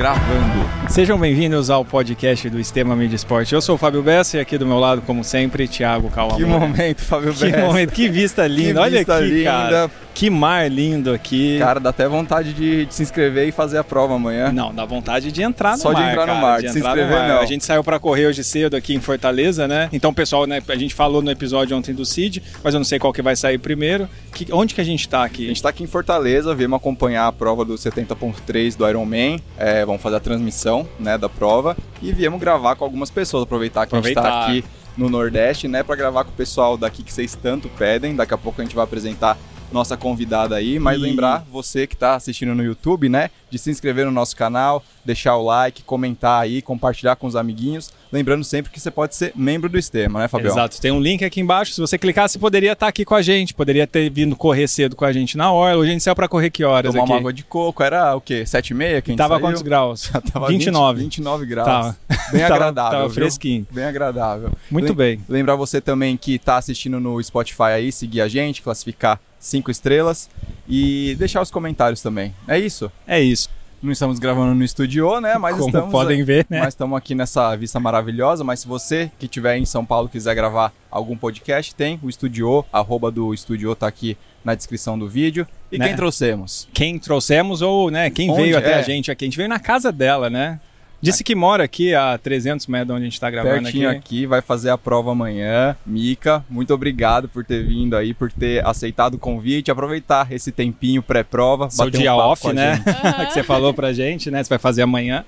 gravando. Sejam bem-vindos ao podcast do Sistema Mídia Esporte. Eu sou o Fábio Bessa e aqui do meu lado, como sempre, Thiago Calma. Que momento, Fábio Que Bessa. momento, que vista linda. Que Olha vista aqui, linda. cara. Que mar lindo aqui. Cara, dá até vontade de, de se inscrever e fazer a prova amanhã. Não, dá vontade de entrar no Só de mar. entrar no cara, mar, de de se entrar no inscrever, mar. não. A gente saiu pra correr hoje cedo aqui em Fortaleza, né? Então, pessoal, né, a gente falou no episódio ontem do CID, mas eu não sei qual que vai sair primeiro. Que- onde que a gente tá aqui? A gente tá aqui em Fortaleza, viemos acompanhar a prova do 70.3 do Ironman. É, vamos fazer a transmissão né, da prova e viemos gravar com algumas pessoas. Aproveitar que a gente Aproveitar. tá aqui no Nordeste, né? Pra gravar com o pessoal daqui que vocês tanto pedem. Daqui a pouco a gente vai apresentar nossa convidada aí. Mas E- lembrar você que tá assistindo no YouTube, né? De se inscrever no nosso canal, deixar o like, comentar aí, compartilhar com os amiguinhos. Lembrando sempre que você pode ser membro do Sistema, né, Fabião? Exato, tem um link aqui embaixo. Se você clicar, você poderia estar aqui com a gente, poderia ter vindo correr cedo com a gente na hora. Hoje a gente saiu pra correr que horas Tomar aqui? uma água de coco, era o quê? 7,5 que a gente Tava saiu? quantos graus? Tava 29. 20, 29 graus. Tava. Bem Tava- agradável. tava viu? fresquinho. Bem agradável. Muito Lem- bem. Lembrar você também que tá assistindo no Spotify aí, seguir a gente, classificar cinco estrelas e deixar os comentários também. É isso. É isso. Não estamos gravando no estúdio, né? Mas Como estamos podem ver, né? Mas estamos aqui nessa vista maravilhosa. Mas se você que estiver em São Paulo quiser gravar algum podcast, tem o Estúdio, arroba do Estúdio tá aqui na descrição do vídeo. E Né? quem trouxemos? Quem trouxemos ou, né, quem Onde veio até é? a gente aqui. A gente veio na casa dela, né? Disse que mora aqui a 300 metros de onde a gente tá gravando Pertinho aqui. aqui. vai fazer a prova amanhã. Mica, muito obrigado por ter vindo aí, por ter aceitado o convite. Aproveitar esse tempinho pré-prova. Seu bater um dia papo off, né? gente. que você falou pra gente, né? Você vai fazer amanhã.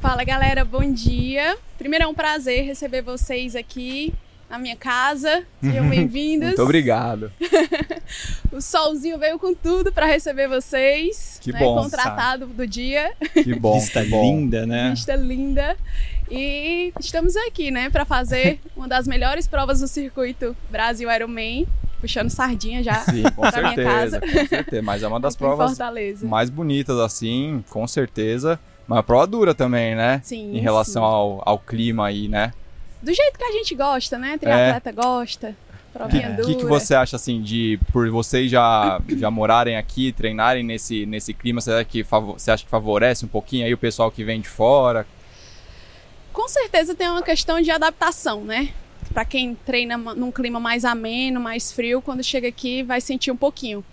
Fala galera, bom dia. Primeiro é um prazer receber vocês aqui na minha casa. Sejam bem-vindos. Muito obrigado. O solzinho veio com tudo para receber vocês. Que né? bom, Contratado do dia. Que bom. Vista que bom. linda, né? Vista linda. E estamos aqui, né, para fazer uma das melhores provas do circuito Brasil Ironman, puxando sardinha já Sim, com pra minha certeza, casa. com certeza. Mas é uma das aqui provas Fortaleza. mais bonitas assim, com certeza. Mas a prova dura também, né? Sim. Em relação sim. ao, ao clima aí, né? Do jeito que a gente gosta, né? Triatleta gosta. Provinha O que, que você acha assim de por vocês já, já morarem aqui, treinarem nesse, nesse clima, você acha, que você acha que favorece um pouquinho aí o pessoal que vem de fora? Com certeza tem uma questão de adaptação, né? Pra quem treina num clima mais ameno, mais frio, quando chega aqui vai sentir um pouquinho.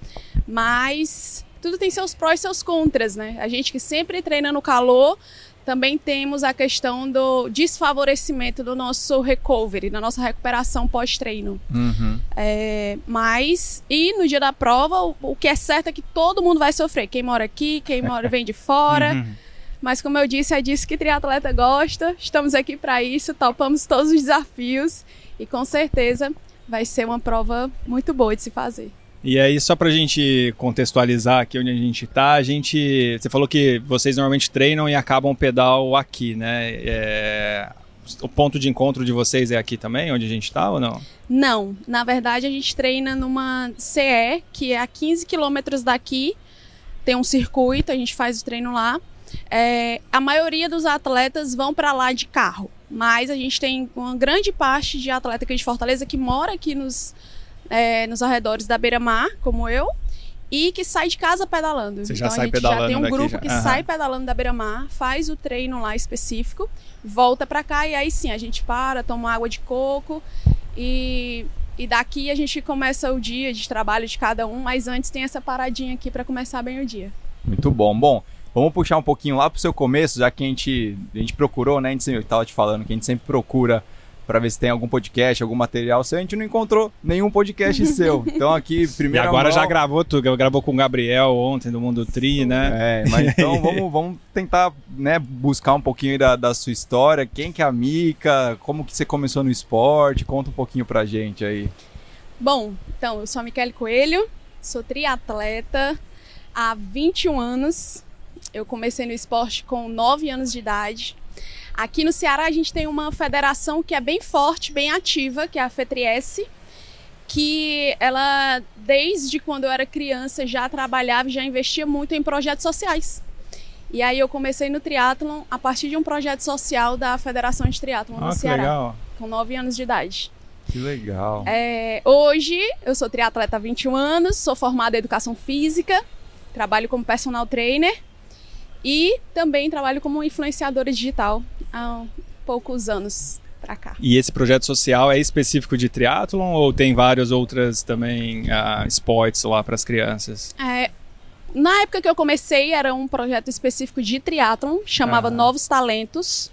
Mas tudo tem seus prós e seus contras, né? A gente que sempre treina no calor, também temos a questão do desfavorecimento do nosso recovery, da nossa recuperação pós-treino. Uhum. É, mas, e no dia da prova, o, o que é certo é que todo mundo vai sofrer. Quem mora aqui, quem mora vem de fora. Uhum. Mas como eu disse, é disso que triatleta gosta. Estamos aqui para isso, topamos todos os desafios e com certeza vai ser uma prova muito boa de se fazer. E aí, só pra gente contextualizar aqui onde a gente tá, a gente. Você falou que vocês normalmente treinam e acabam o pedal aqui, né? É, O ponto de encontro de vocês é aqui também, onde a gente tá ou não? Não, na verdade a gente treina numa CE, que é a 15 quilômetros daqui. Tem um circuito, a gente faz o treino lá. É, a maioria dos atletas vão para lá de carro, mas a gente tem uma grande parte de atleta aqui de Fortaleza que mora aqui nos, é, nos arredores da Beira-Mar, como eu, e que sai de casa pedalando. Você já então sai a gente já pedalando tem um grupo já. que Aham. sai pedalando da Beira-Mar, faz o treino lá específico, volta para cá e aí sim a gente para, toma água de coco e, e daqui a gente começa o dia de trabalho de cada um, mas antes tem essa paradinha aqui para começar bem o dia. Muito bom. Bom, vamos puxar um pouquinho lá pro seu começo, já que a gente, a gente procurou, né? A gente sempre, tava te falando que a gente sempre procura para ver se tem algum podcast, algum material seu. A gente não encontrou nenhum podcast seu. Então aqui, E primeiro. agora já gravou tudo, gravou com o Gabriel ontem do Mundo Tri, né? É, mas então vamos, vamos tentar né, buscar um pouquinho da, da sua história. Quem que é a Mica? Como que você começou no esporte? Conta um pouquinho pra gente aí. Bom, então, eu sou a Michele Coelho, sou triatleta há 21 anos. Eu comecei no esporte com 9 anos de idade. Aqui no Ceará a gente tem uma federação que é bem forte, bem ativa, que é a FETRIES, que ela, desde quando eu era criança, já trabalhava e já investia muito em projetos sociais. E aí eu comecei no triatlon a partir de um projeto social da Federação de Triatlon no Ah, que Ceará, legal. com 9 anos de idade. Que legal. É, hoje eu sou triatleta há 21 anos, sou formada em educação física, trabalho como personal trainer E também trabalho como influenciadora digital há poucos anos para cá. E esse projeto social é específico de triatlon ou tem várias outras também uh, esportes lá para as crianças? É, na época que eu comecei era um projeto específico de triatlon, chamava uhum. Novos Talentos.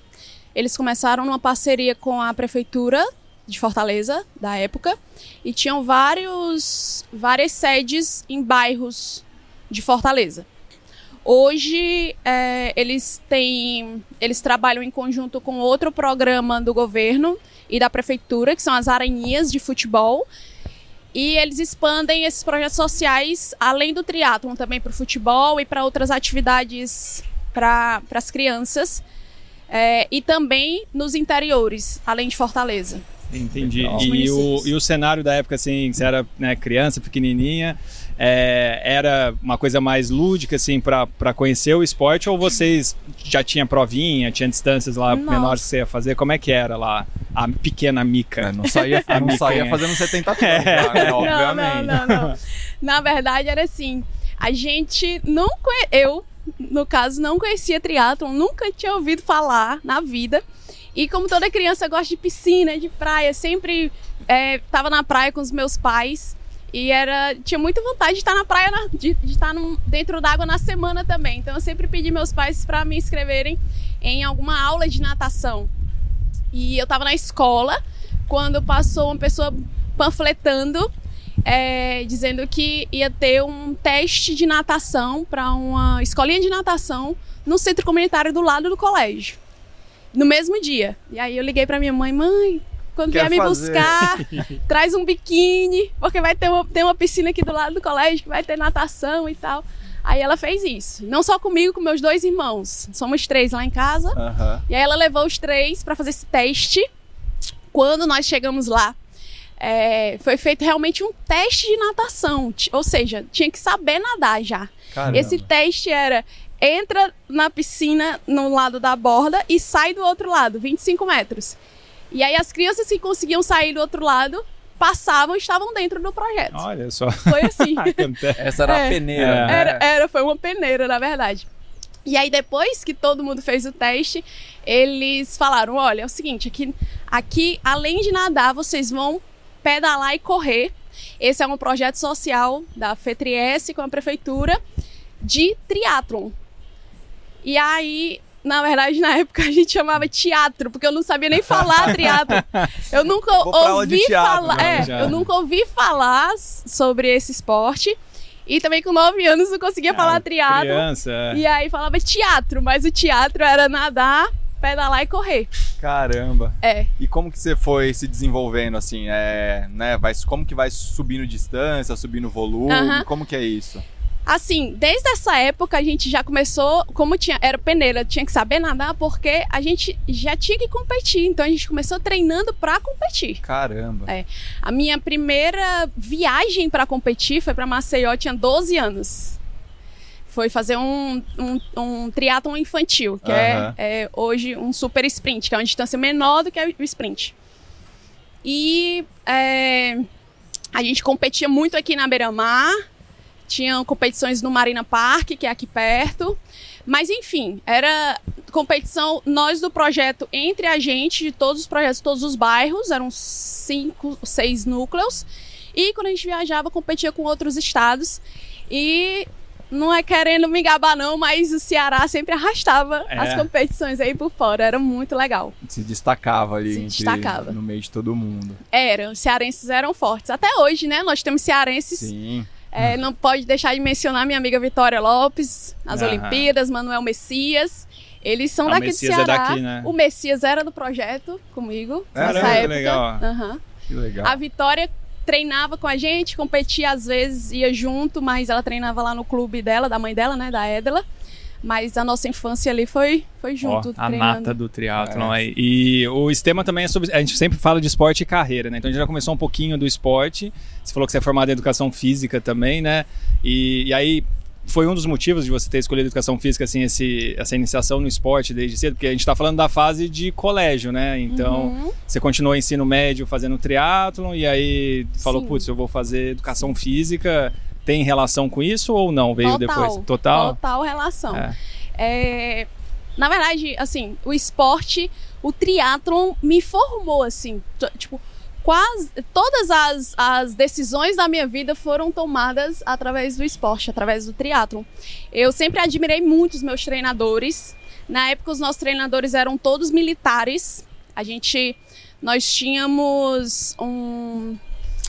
Eles começaram numa parceria com a prefeitura de Fortaleza da época e tinham vários várias sedes em bairros de Fortaleza. Hoje é, eles têm, eles trabalham em conjunto com outro programa do governo e da prefeitura, que são as aranhas de futebol. E eles expandem esses projetos sociais além do triatlon também para o futebol e para outras atividades para as crianças. É, e também nos interiores, além de Fortaleza. Entendi. E o, e o cenário da época, assim, você era né, criança, pequenininha, é, era uma coisa mais lúdica, assim, para conhecer o esporte? Ou vocês já tinham provinha, tinha distâncias lá Nossa. menores que você ia fazer? Como é que era lá a pequena mica? É, não saía, não mica, saía fazendo 70 km, é. né, obviamente. Não, não, não, não. Na verdade, era assim, a gente não... Conhe... Eu, no caso, não conhecia triatlon, nunca tinha ouvido falar na vida. E como toda criança gosta de piscina, de praia, sempre estava é, na praia com os meus pais. E era tinha muita vontade de estar na praia, na, de, de, estar no, dentro d'água na semana também. Então eu sempre pedi meus pais para me inscreverem em alguma aula de natação. E eu estava na escola quando passou uma pessoa panfletando, é, dizendo que ia ter um teste de natação para uma escolinha de natação no centro comunitário do lado do colégio. No mesmo dia. E aí eu liguei para minha mãe, mãe, quando Quer vier me fazer. buscar, traz um biquíni, porque vai ter uma, ter uma piscina aqui do lado do colégio que vai ter natação e tal. Aí ela fez isso. Não só comigo, com meus dois irmãos. Somos três lá em casa. Uhum. E aí ela levou os três para fazer esse teste. Quando nós chegamos lá, é, foi feito realmente um teste de natação. Ou seja, tinha que saber nadar já. Caramba. Esse teste era entra na piscina no lado da borda e sai do outro lado, 25 metros. E aí as crianças que conseguiam sair do outro lado passavam e estavam dentro do projeto. Olha só. Foi assim. Essa era é, a peneira. Né? Era, era, foi uma peneira, na verdade. E aí, depois que todo mundo fez o teste, eles falaram: olha, é o seguinte, aqui, aqui além de nadar, vocês vão pedalar e correr. Esse é um projeto social da FETRIES com a prefeitura de triatlon. E aí na verdade, na época a gente chamava teatro, porque eu não sabia nem falar teatro. Eu nunca ouvi teatro, falar, é, eu nunca ouvi falar sobre esse esporte. E também com nove anos não conseguia é, falar triatlo. Criança, é. E aí falava teatro, mas o teatro era nadar, pedalar e correr. Caramba. É. E como que você foi se desenvolvendo assim? É, né, vai, como que vai subindo distância, subindo volume? Uh -huh. Como que é isso? Assim, desde essa época a gente já começou, como tinha, era peneira, tinha que saber nadar porque a gente já tinha que competir. Então a gente começou treinando para competir. Caramba. É. A minha primeira viagem para competir foi para Maceió, tinha 12 anos. Foi fazer um, um, um triatlon infantil, que é, é, hoje um super sprint, que é uma distância menor do que o sprint. E é, a gente competia muito aqui na Beira-Mar, tinham competições no Marina Park, que é aqui perto. Mas enfim, era competição nós do projeto entre a gente, de todos os projetos, todos os bairros, eram cinco, seis núcleos. E quando a gente viajava, competia com outros estados. E não é querendo me gabar não, mas o Ceará sempre arrastava é. as competições aí por fora, era muito legal. Se destacava ali Se destacava. no meio de todo mundo. Era, os cearenses eram fortes. Até hoje, né? Nós temos cearenses Sim. É, não pode deixar de mencionar minha amiga Vitória Lopes, nas Olimpíadas, Manuel Messias. Eles são ah, daqui de é Ceará. É daqui, né? O Messias era do projeto comigo Caramba, nessa época. Legal. Uhum. Que legal. A Vitória treinava com a gente, competia às vezes, ia junto, mas ela treinava lá no clube dela, da mãe dela, né, da Edela. Mas a nossa infância ali foi, foi junto. Oh, a nata do triatlon. É. E o Estema também é sobre. A gente sempre fala de esporte e carreira, né? Então a gente já começou um pouquinho do esporte. Você falou que você é formado em educação física também, né? E, e aí, foi um dos motivos de você ter escolhido educação física, assim, esse, essa iniciação no esporte desde cedo? Porque a gente está falando da fase de colégio, né? Então, uhum. você continuou ensino médio fazendo triatlon e aí falou, putz, eu vou fazer educação física tem relação com isso ou não? Veio Total, depois? Total? Total relação. É. É, na verdade, assim, o esporte, o triatlon me formou, assim, tipo, quase todas as, as decisões da minha vida foram tomadas através do esporte, através do triatlon. Eu sempre admirei muito os meus treinadores. Na época, os nossos treinadores eram todos militares. A gente, nós tínhamos um,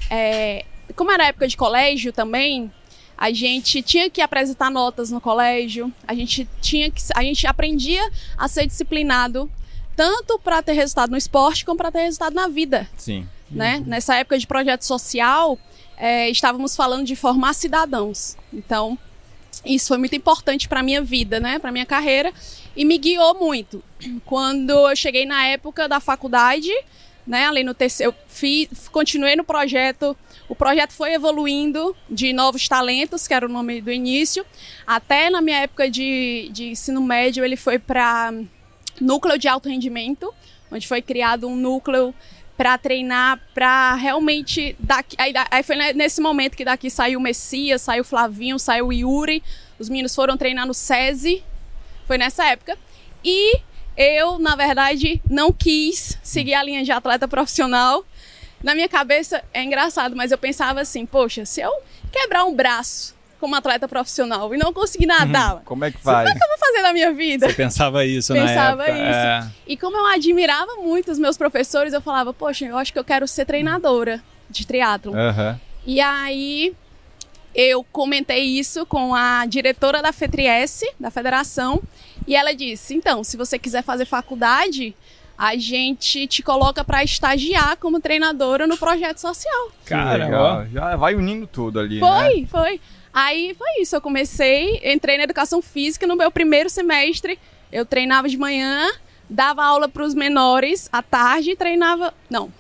é, como era época de colégio também, a gente tinha que apresentar notas no colégio, a gente tinha que, a gente aprendia a ser disciplinado tanto para ter resultado no esporte como para ter resultado na vida, Sim. né? Nessa época de projeto social, é, estávamos falando de formar cidadãos. Então, isso foi muito importante para minha vida, né? Para minha carreira e me guiou muito. Quando eu cheguei na época da faculdade, né? Ali no terceiro, eu fiz, continuei no projeto. O projeto foi evoluindo de novos talentos, que era o nome do início, até na minha época de, de ensino médio ele foi para núcleo de alto rendimento, onde foi criado um núcleo para treinar, para realmente daqui, aí, aí foi nesse momento que daqui saiu o Messias, saiu o Flavinho, saiu o Yuri, os meninos foram treinar no SESI, foi nessa época. E eu, na verdade, não quis seguir a linha de atleta profissional. Na minha cabeça é engraçado, mas eu pensava assim, poxa, se eu quebrar um braço como atleta profissional e não conseguir nadar, Como é que faz? o que eu vou fazer na minha vida? Você pensava isso Pensava na época. isso. É. E como eu admirava muito os meus professores, eu falava, poxa, eu acho que eu quero ser treinadora de triatlo. Aham. E aí eu comentei isso com a diretora da FETRIES, da federação, e ela disse: "Então, se você quiser fazer faculdade, a gente te coloca para estagiar como treinadora no projeto social". Cara. Já vai unindo tudo ali, né? Foi, foi. Aí foi isso, eu comecei, entrei na educação física no meu primeiro semestre. Eu treinava de manhã, dava aula para os menores à tarde, treinava, não,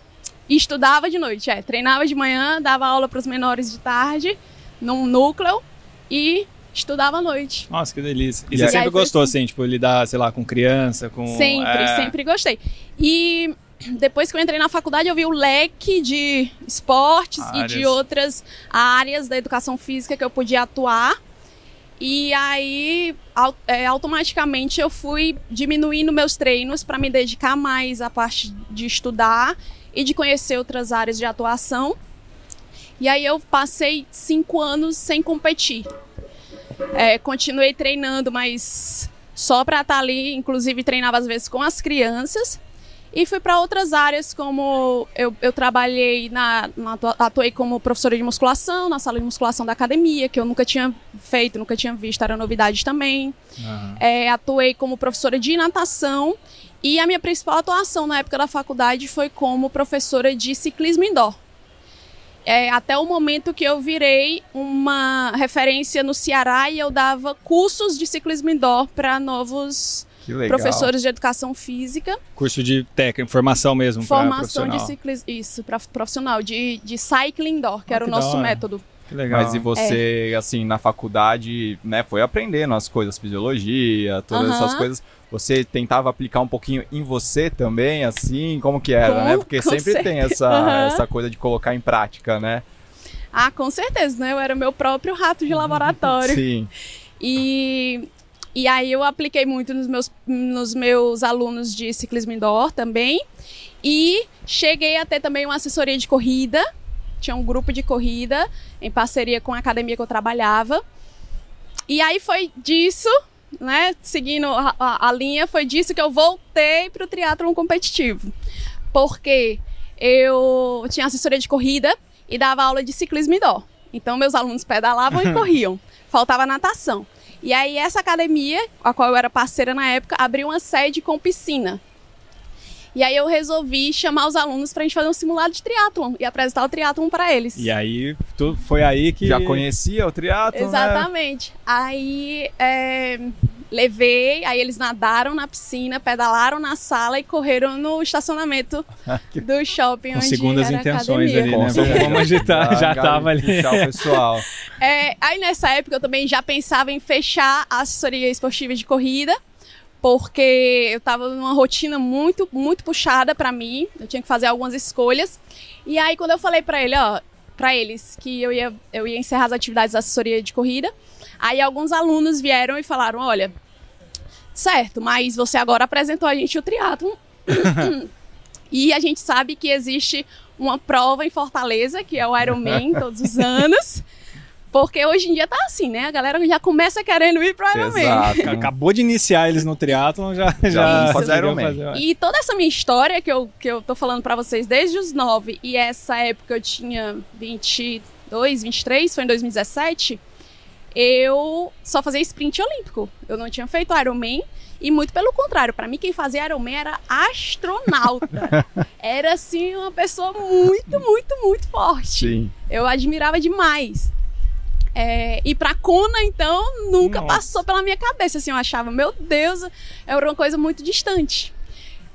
estudava de noite, é, treinava de manhã, dava aula para os menores de tarde, num núcleo e estudava à noite. Nossa, que delícia. E, E você aí sempre foi gostou, assim. assim, tipo, lidar, sei lá, com criança, com... Sempre, é, sempre gostei. E depois que eu entrei na faculdade, eu vi o leque de esportes e de Áreas. outras áreas da educação física que eu podia atuar. E aí, é, automaticamente, eu fui diminuindo meus treinos para me dedicar mais à parte de estudar e de conhecer outras áreas de atuação. E aí, eu passei cinco anos sem competir. É, continuei treinando, mas só para estar ali, inclusive treinava às vezes com as crianças. E fui para outras áreas, como eu, eu trabalhei na, na. atuei como professora de musculação, na sala de musculação da academia, que eu nunca tinha feito, nunca tinha visto, era novidade também. aham. É, atuei como professora de natação. E a minha principal atuação na época da faculdade foi como professora de ciclismo indoor. É, até o momento que eu virei uma referência no Ceará e eu dava cursos de ciclismo indoor para novos professores de educação física, Curso de técnica, formação mesmo formação de ciclismo, isso, para profissional, de, de cycling indoor, que Ah, era que o nosso método. Que legal. Mas e você, assim, na faculdade, né, foi aprendendo as coisas, fisiologia, todas Aham. essas coisas. Você tentava aplicar um pouquinho em você também, assim, como que era, Com- né? Porque sempre tem essa, Aham. essa coisa de colocar em prática, né? Ah, com certeza, né? Eu era meu próprio rato de laboratório. Sim. E, e aí eu apliquei muito nos meus, nos meus alunos de ciclismo indoor também. E cheguei a ter também uma assessoria de corrida. Tinha um grupo de corrida em parceria com a academia que eu trabalhava. E aí foi disso, né? Seguindo a, a- a linha, foi disso que eu voltei para o triatlon competitivo. Porque eu tinha assessoria de corrida e dava aula de ciclismo indoor. Então meus alunos pedalavam e corriam. Faltava natação. E aí essa academia, a qual eu era parceira na época, abriu uma sede com piscina. E aí eu resolvi chamar os alunos pra gente fazer um simulado de triatlon e apresentar o triatlon para eles. E aí, tu, foi aí que... Já conhecia o triatlo, né? Exatamente. Aí é, levei, aí eles nadaram na piscina, pedalaram na sala e correram no estacionamento do shopping Com onde segundas era a intenções ali, né? Vamos agitar, já tava ali. O pessoal. É, aí nessa época eu também já pensava em fechar a assessoria esportiva de corrida, porque eu tava numa rotina muito, muito puxada pra mim. Eu tinha que fazer algumas escolhas. E aí quando eu falei pra ele, ó, para eles que eu ia, eu ia encerrar as atividades da assessoria de corrida, aí alguns alunos vieram e falaram, olha, certo, mas você agora apresentou a gente o triatlon. e a gente sabe que existe uma prova em Fortaleza, que é o Ironman, todos os anos. Porque hoje em dia tá assim, né? A galera já começa querendo ir pro Ironman. Exato. Acabou de iniciar eles no triatlon, já, já vamos fazer Ironman. E toda essa minha história que eu, que eu tô falando pra vocês desde os 9 e essa época eu tinha 22, 23, foi em 2017, eu só fazia sprint olímpico. Eu não tinha feito Ironman e muito pelo contrário, pra mim quem fazia Ironman era astronauta. era assim uma pessoa muito, muito, muito forte. Sim. Eu admirava demais. É, e pra Kona, então, nunca Nossa. passou pela minha cabeça. Assim, eu achava, meu Deus, era uma coisa muito distante.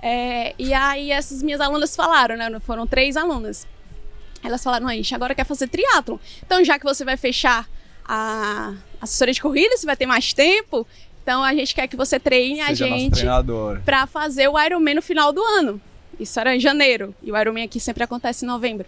É, e aí essas minhas alunas falaram, né? Foram três alunas. Elas falaram, a gente agora quer fazer triatlon. Então, já que você vai fechar a assessoria de corrida, você vai ter mais tempo, então a gente quer que você treine a Seja nosso gente pra fazer o Ironman no final do ano. Isso era em janeiro. E o Ironman aqui sempre acontece em novembro.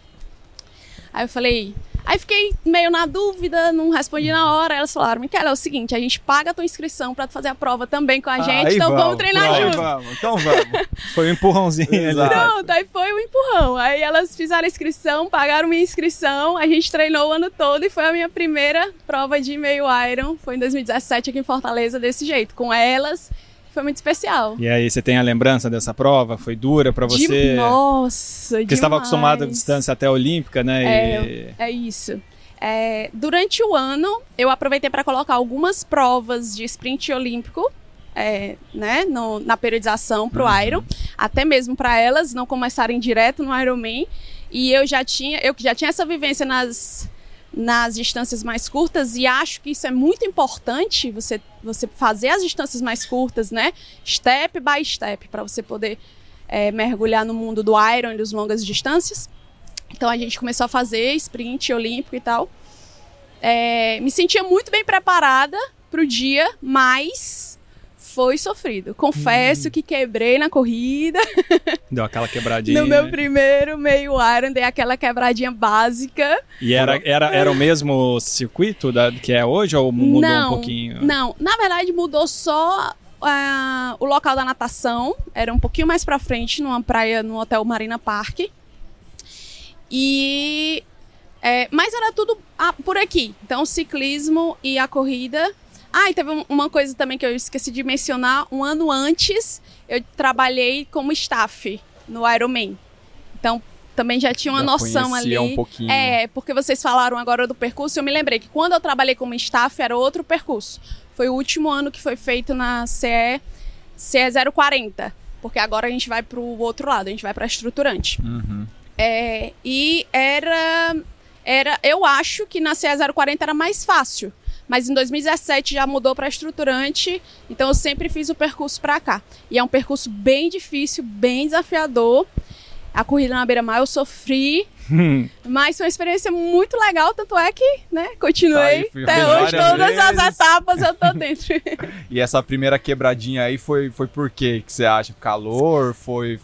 Aí eu falei. Aí fiquei meio na dúvida, não respondi na hora. Elas falaram: Micaela, é o seguinte, a gente paga a tua inscrição pra tu fazer a prova também com a gente, Aí então vamos, treinar aí junto. Vamos, então vamos. Foi um empurrãozinho. Exato. Pronto, aí foi o empurrão. Aí elas fizeram a inscrição, pagaram minha inscrição, a gente treinou o ano todo e foi a minha primeira prova de meio Iron. Foi em 2017 aqui em Fortaleza, desse jeito, com elas. Foi muito especial. E aí, você tem a lembrança dessa prova? Foi dura pra De- você? Nossa, Porque estava acostumado à distância até olímpica, né? E- É isso. É, durante o ano, eu aproveitei para colocar algumas provas de sprint olímpico, é, né, no- na periodização para o Uhum. Iron, até mesmo para elas não começarem direto no Ironman. E eu já tinha, eu já tinha essa vivência nas nas distâncias mais curtas e acho que isso é muito importante você você fazer as distâncias mais curtas, né, step by step para você poder é, mergulhar no mundo do Iron e das longas distâncias. Então a gente começou a fazer sprint olímpico e tal. É, me sentia muito bem preparada pro dia, mas foi sofrido. Confesso que quebrei na corrida. Deu aquela quebradinha. No meu primeiro meio Iron, dei aquela quebradinha básica. E era, era, era o mesmo circuito da, que é hoje ou mudou não, um pouquinho? Não, na verdade mudou só ah, o local da natação. Era um pouquinho mais pra frente, numa praia, no Hotel Marina Park. E. é, mas era tudo ah, por aqui. Então, o ciclismo e a corrida. Ah, e teve um- uma coisa também que eu esqueci de mencionar. Um ano antes, eu trabalhei como staff no Ironman. Então, também já tinha uma Já noção ali. um pouquinho. É, porque vocês falaram agora do percurso, eu me lembrei que quando eu trabalhei como staff era outro percurso. Foi o último ano que foi feito na CE, CE 040, porque agora a gente vai pro outro lado, a gente vai pra estruturante. Uhum. É, e era, era, eu acho que na CE 040 era mais fácil. Mas em 2017 já mudou para estruturante, então eu sempre fiz o percurso para cá. E é um percurso bem difícil, bem desafiador. A corrida na beira-mar eu sofri, mas foi uma experiência muito legal, tanto é que, né, continuei. Tá aí, Até hoje, todas as vezes. etapas eu tô dentro. E essa primeira quebradinha aí foi, foi por quê? Que você acha? Calor? Foi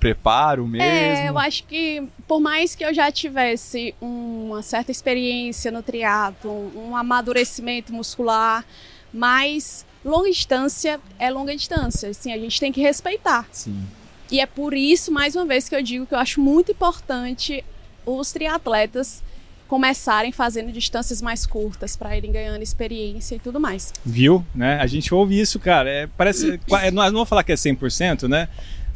preparo mesmo? É, eu acho que por mais que eu já tivesse uma certa experiência no triatlo, um amadurecimento muscular, mas longa distância é longa distância, assim, a gente tem que respeitar. Sim. E é por isso, mais uma vez, que eu digo que eu acho muito importante os triatletas começarem fazendo distâncias mais curtas para irem ganhando experiência e tudo mais. Viu? Né? A gente ouve isso, cara. É, parece. é, não, não vou falar que é 100%, né?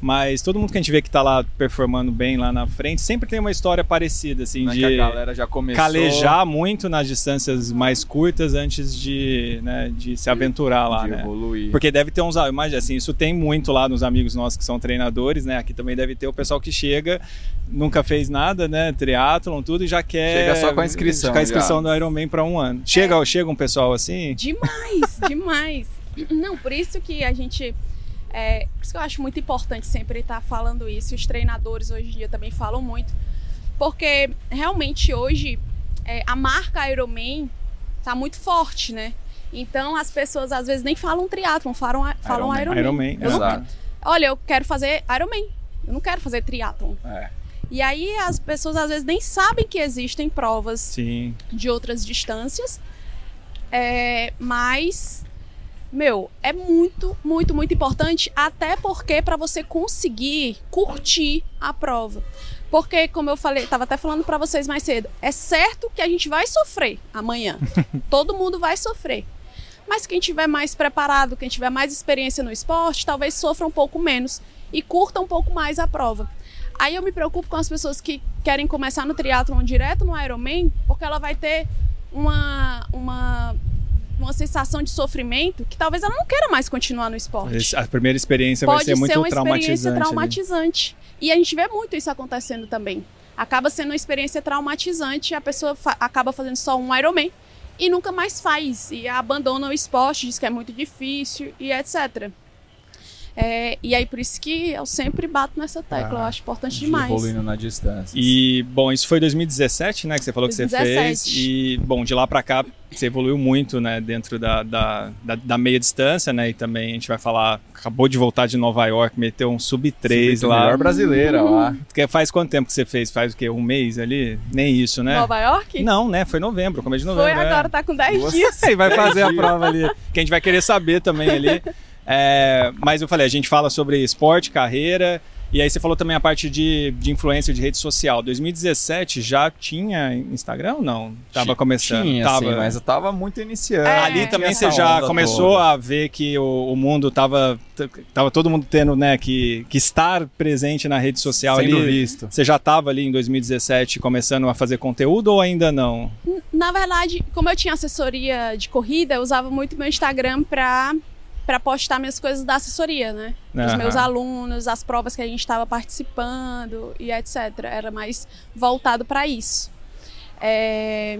Mas todo mundo que a gente vê que tá lá performando bem lá na frente sempre tem uma história parecida, assim, Né, de que a galera já começou. calejar muito nas distâncias mais curtas antes de, né, de se aventurar lá, de né? evoluir. Porque deve ter uns. Imagina, assim, isso tem muito lá nos amigos nossos que são treinadores, né? Aqui também deve ter o pessoal que chega, nunca fez nada, né? Triatlon, tudo, e já quer. Chega só com a inscrição, Com a inscrição já. do Ironman para um ano. Chega, chega um pessoal assim? Demais, demais. Não, por isso que a gente. É, por isso que eu acho muito importante sempre estar falando isso. Os treinadores hoje em dia também falam muito. Porque realmente hoje é, a marca Ironman tá muito forte, né? Então as pessoas às vezes nem falam triatlon, falam, falam Ironman. Não- Exato. olha, eu quero fazer Ironman. Eu não quero fazer triatlon. É. E aí as pessoas às vezes nem sabem que existem provas Sim. de outras distâncias. É, mas meu, é muito, muito, muito importante, até porque para você conseguir curtir a prova. Porque, como eu falei, estava até falando para vocês mais cedo, é certo que a gente vai sofrer amanhã. Todo mundo vai sofrer. Mas quem tiver mais preparado, quem tiver mais experiência no esporte, talvez sofra um pouco menos e curta um pouco mais a prova. Aí eu me preocupo com as pessoas que querem começar no triatlon direto no Ironman, porque ela vai ter uma, uma, uma sensação de sofrimento que talvez ela não queira mais continuar no esporte. A primeira experiência Pode vai ser muito ser uma traumatizante. experiência ali. traumatizante. E a gente vê muito isso acontecendo também. Acaba sendo uma experiência traumatizante, a pessoa fa- acaba fazendo só um Ironman e nunca mais faz. E abandona o esporte, diz que é muito difícil e etc. É, e aí por isso que eu sempre bato nessa tecla, Ah, eu acho importante De demais. Evoluindo na distância. E, bom, isso foi 2017, né, que você falou que você 2017. fez. E, bom, de lá pra cá, você evoluiu muito, né, dentro da, da, da, da meia distância, né, e também a gente vai falar, acabou de voltar de Nova York, meteu um sub-3 Subir lá. Melhor brasileira lá. Que Faz quanto tempo que você fez? Faz o quê? Um mês ali? Nem isso, né? Nova York? Não, né, foi novembro, começo de Foi novembro. é. agora, tá com 10 Nossa. dias. Você vai fazer a prova ali, que a gente vai querer saber também ali. É, mas eu falei, a gente fala sobre esporte, carreira, e aí você falou também a parte de, de influência de rede social. 2017 já tinha Instagram ou não? Tava começando. Tinha, tava, sim, mas eu tava muito iniciando. É, Ali também você já começou toda. a ver que o, o mundo tava, tava todo mundo tendo, né, que, que estar presente na rede social sendo ali. visto. Você já estava ali em 2017 começando a fazer conteúdo ou ainda não? Na verdade, como eu tinha assessoria de corrida, eu usava muito meu Instagram pra, pra postar minhas coisas da assessoria, né? Os Aham. meus alunos, as provas que a gente estava participando e etc. Era mais voltado pra isso. É,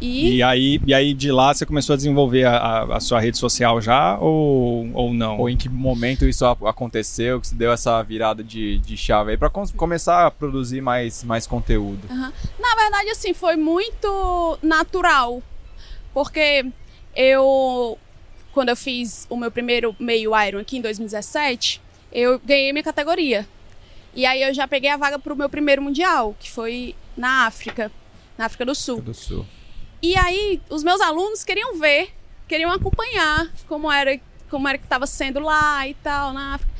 E, E aí, e aí de lá você começou a desenvolver a, a- a sua rede social já ou, ou não? Ou em que momento isso aconteceu, que se deu essa virada de, de chave aí, pra com- começar a produzir mais, mais conteúdo? na verdade, assim, foi muito natural. Porque eu, quando eu fiz o meu primeiro meio Iron aqui em 2017, eu ganhei minha categoria. E aí eu já peguei a vaga pro meu primeiro mundial, que foi na África, na África do Sul. Do Sul. E aí, os meus alunos queriam ver, queriam acompanhar como era, como era que estava sendo lá e tal, na África.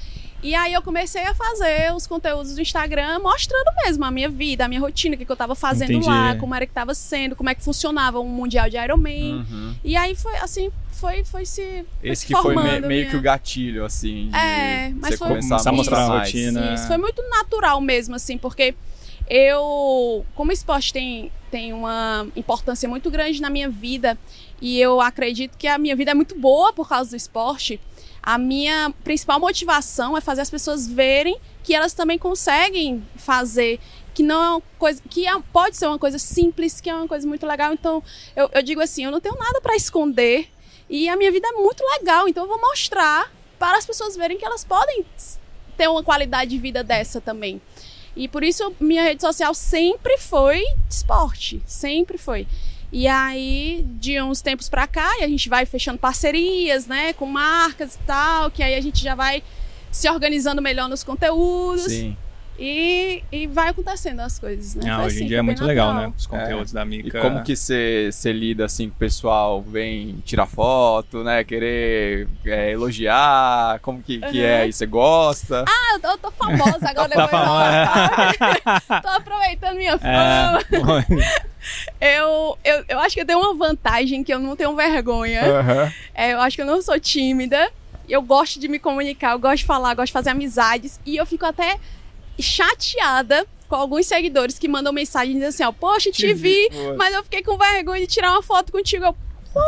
E aí eu comecei a fazer os conteúdos do Instagram mostrando mesmo a minha vida, a minha rotina, o que, que eu estava fazendo Entendi. lá, como era que estava sendo, como é que funcionava um mundial de Ironman. Uhum. E aí foi assim, foi, foi se. Foi Esse se que foi me- meio minha- que o gatilho, assim, de É, mas foi- começar Começar a mostrar a rotina. Isso foi muito natural mesmo, assim, porque eu, como esporte tem, tem uma importância muito grande na minha vida e eu acredito que a minha vida é muito boa por causa do esporte, a minha principal motivação é fazer as pessoas verem que elas também conseguem fazer que não é uma coisa que é- pode ser uma coisa simples, que é uma coisa muito legal. Então, eu, eu digo assim, eu não tenho nada para esconder e a minha vida é muito legal, então eu vou mostrar para as pessoas verem que elas podem ter uma qualidade de vida dessa também. E por isso minha rede social sempre foi esporte, sempre foi. E aí, de uns tempos pra cá, e a gente vai fechando parcerias, né, com marcas e tal, que aí a gente já vai se organizando melhor nos conteúdos Sim. e, e vai acontecendo as coisas, né? Ah, Foi hoje em assim, dia é muito legal, né? Os conteúdos da E Mica. como que você lida assim com o pessoal vem tirar foto, né? Querer é, elogiar, como que, que é Uhum. aí? Você gosta? Ah, eu tô, eu tô famosa agora Tá depois da famosa. Tô aproveitando minha fama. É, Eu, eu, eu acho que eu tenho uma vantagem que eu não tenho vergonha. Aham. É, eu acho que eu não sou tímida. Eu gosto de me comunicar, eu gosto de falar, gosto de fazer amizades. E eu fico até chateada com alguns seguidores que mandam mensagem dizendo assim, ó, poxa, te, vi, Pô, mas eu fiquei com vergonha de tirar uma foto contigo. Eu,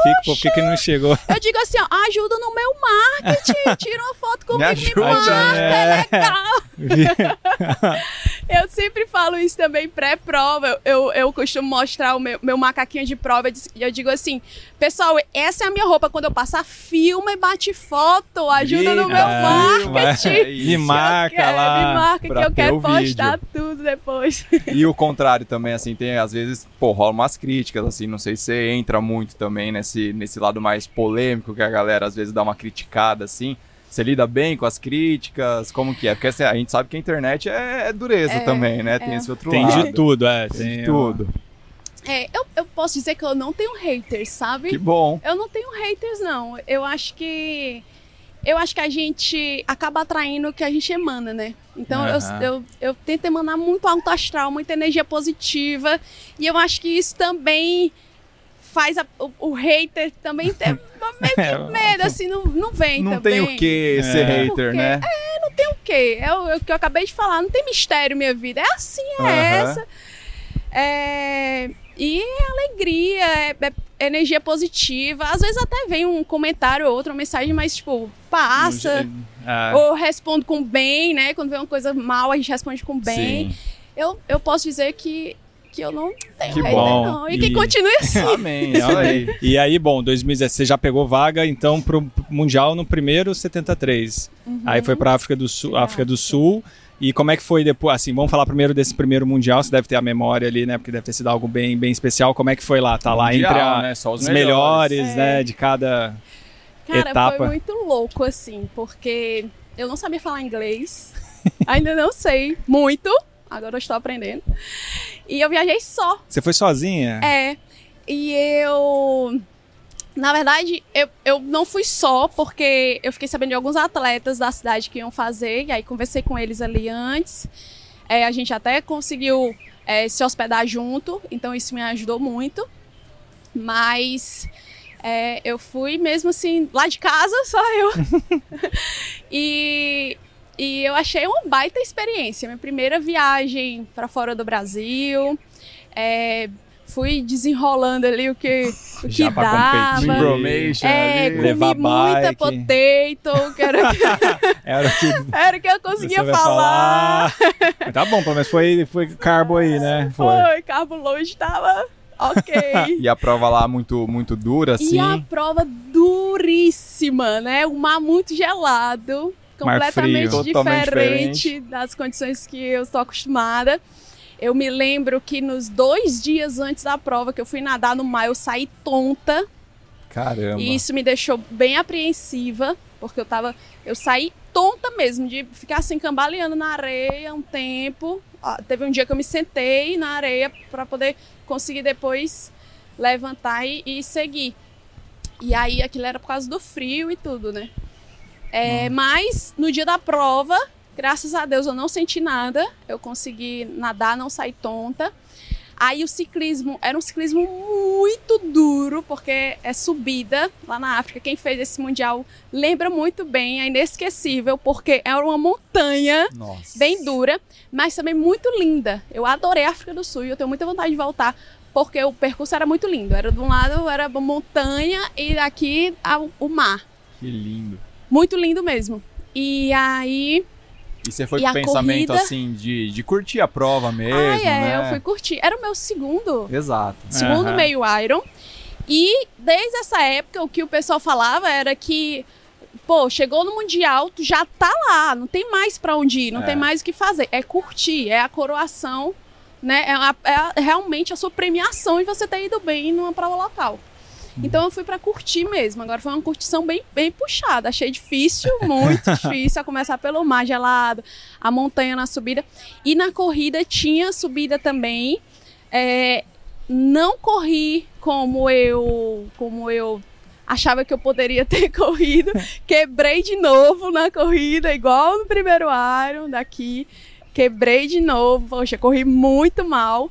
Fica, por que, que não chegou? eu digo assim, ó, ajuda no meu marketing, tira uma foto comigo, me, ajuda, marca, né? é legal. Eu sempre falo isso também pré-prova. Eu, eu, eu costumo mostrar o meu, meu macaquinho de prova. E eu digo assim: pessoal, essa é a minha roupa. Quando eu passar, filma e bate foto. Ajuda no meu marketing. é Me marca quero, lá. Me marca que eu quero o postar tudo depois. E o contrário também, assim, tem às vezes, pô, rola umas críticas, assim, não sei se você entra muito também nesse, nesse lado mais polêmico que a galera às vezes dá uma criticada, assim. Você lida bem com as críticas? Como que é? Porque assim, a gente sabe que a internet é, é dureza É, também, né? Tem é. esse outro Tem lado. de tudo, é. Tem Tem de tudo. É, eu, eu posso dizer que eu não tenho haters, sabe? Que bom. Eu não tenho haters, não. Eu acho que. Eu acho que a gente acaba atraindo o que a gente emana, né? Então Aham. eu, eu, eu tento emanar muito alto astral, muita energia positiva. E eu acho que isso também faz a- o, o hater também ter meio que medo, assim, não, não vem Não também. tem o que ser É. hater, né? o quê? É o, é o que eu acabei de falar, não tem mistério minha vida. É assim, é Aham. essa. É, E é alegria, é, é energia positiva. Às vezes até vem um comentário ou outra, uma mensagem, mas, tipo, passa. Ah, Ou respondo com bem, né? Quando vem uma coisa mal, a gente responde com bem. Sim. Eu, eu posso dizer que, que eu não tenho Que hater, bom. não. E, E- que continue assim. Amém, aí. E aí, bom, 2017 você já pegou vaga então pro Mundial no primeiro 73. Uhum. Aí foi pra África do Sul, África do Sul. E como é que foi depois? Assim, vamos falar primeiro desse primeiro Mundial, você deve ter a memória ali, né? Porque deve ter sido algo bem, bem especial. Como é que foi lá? Tá lá Mundial, entre a- né? Só os os melhores, É. né? De cada. Cara, etapa. foi muito louco, assim, porque eu não sabia falar inglês. Ainda não sei muito. Agora eu estou aprendendo. E eu viajei só. Você foi sozinha? É. E eu. Na verdade, eu, eu não fui só, porque eu fiquei sabendo de alguns atletas da cidade que iam fazer, e aí conversei com eles ali antes. É, a gente até conseguiu é, se hospedar junto, então isso me ajudou muito. Mas é, eu fui mesmo assim, lá de casa, só eu. e, e eu achei uma baita experiência. Minha primeira viagem para fora do Brasil. É, fui desenrolando ali o que, o que Já pra dava. competir. É, ali. comi Levar muita bike. potato, que era, Era o que era o que eu conseguia falar. falar. tá bom, pelo menos foi, foi carbo aí, né? Foi, carbo longe tava ok. E a prova lá muito, muito dura, assim. E a prova duríssima, né? O mar muito gelado, completamente frio. Diferente das condições que eu estou acostumada. Eu me lembro que nos dois dias antes da prova, que eu fui nadar no mar, eu saí tonta. Caramba. E isso me deixou bem apreensiva, porque eu tava. Eu saí tonta mesmo, de ficar assim cambaleando na areia um tempo. Ah, teve um dia que eu me sentei na areia para poder conseguir depois levantar e, e seguir. E aí aquilo era por causa do frio e tudo, né? É, Mas no dia da prova, graças a Deus eu não senti nada. Eu consegui nadar, não sair tonta. Aí o ciclismo era um ciclismo muito duro, porque é subida lá na África. Quem fez esse mundial lembra muito bem, é inesquecível, porque era uma montanha Nossa. bem dura, mas também muito linda. Eu adorei a África do Sul e eu tenho muita vontade de voltar, porque o percurso era muito lindo. Era de um lado era montanha e daqui o mar. Que lindo. Muito lindo mesmo. E aí E você foi E com a pensamento, corrida? assim, de, de curtir a prova mesmo, ah, é, né? eu fui curtir. Era o meu segundo Exato. segundo Aham. meio Iron. E desde essa época, o que o pessoal falava era que, pô, chegou no Mundial, tu já tá lá, não tem mais pra onde ir, não É. tem mais o que fazer. É curtir, é a coroação, né? É, a- é a- realmente a sua premiação de você ter ido bem numa prova local. Então eu fui pra curtir mesmo. Agora foi uma curtição bem, bem puxada. Achei difícil, muito difícil, a começar pelo mar gelado, a montanha na subida. E na corrida tinha subida também. É, não corri como eu como eu achava que eu poderia ter corrido. Quebrei de novo na corrida, igual no primeiro Iron daqui. Quebrei de novo, poxa, corri muito mal.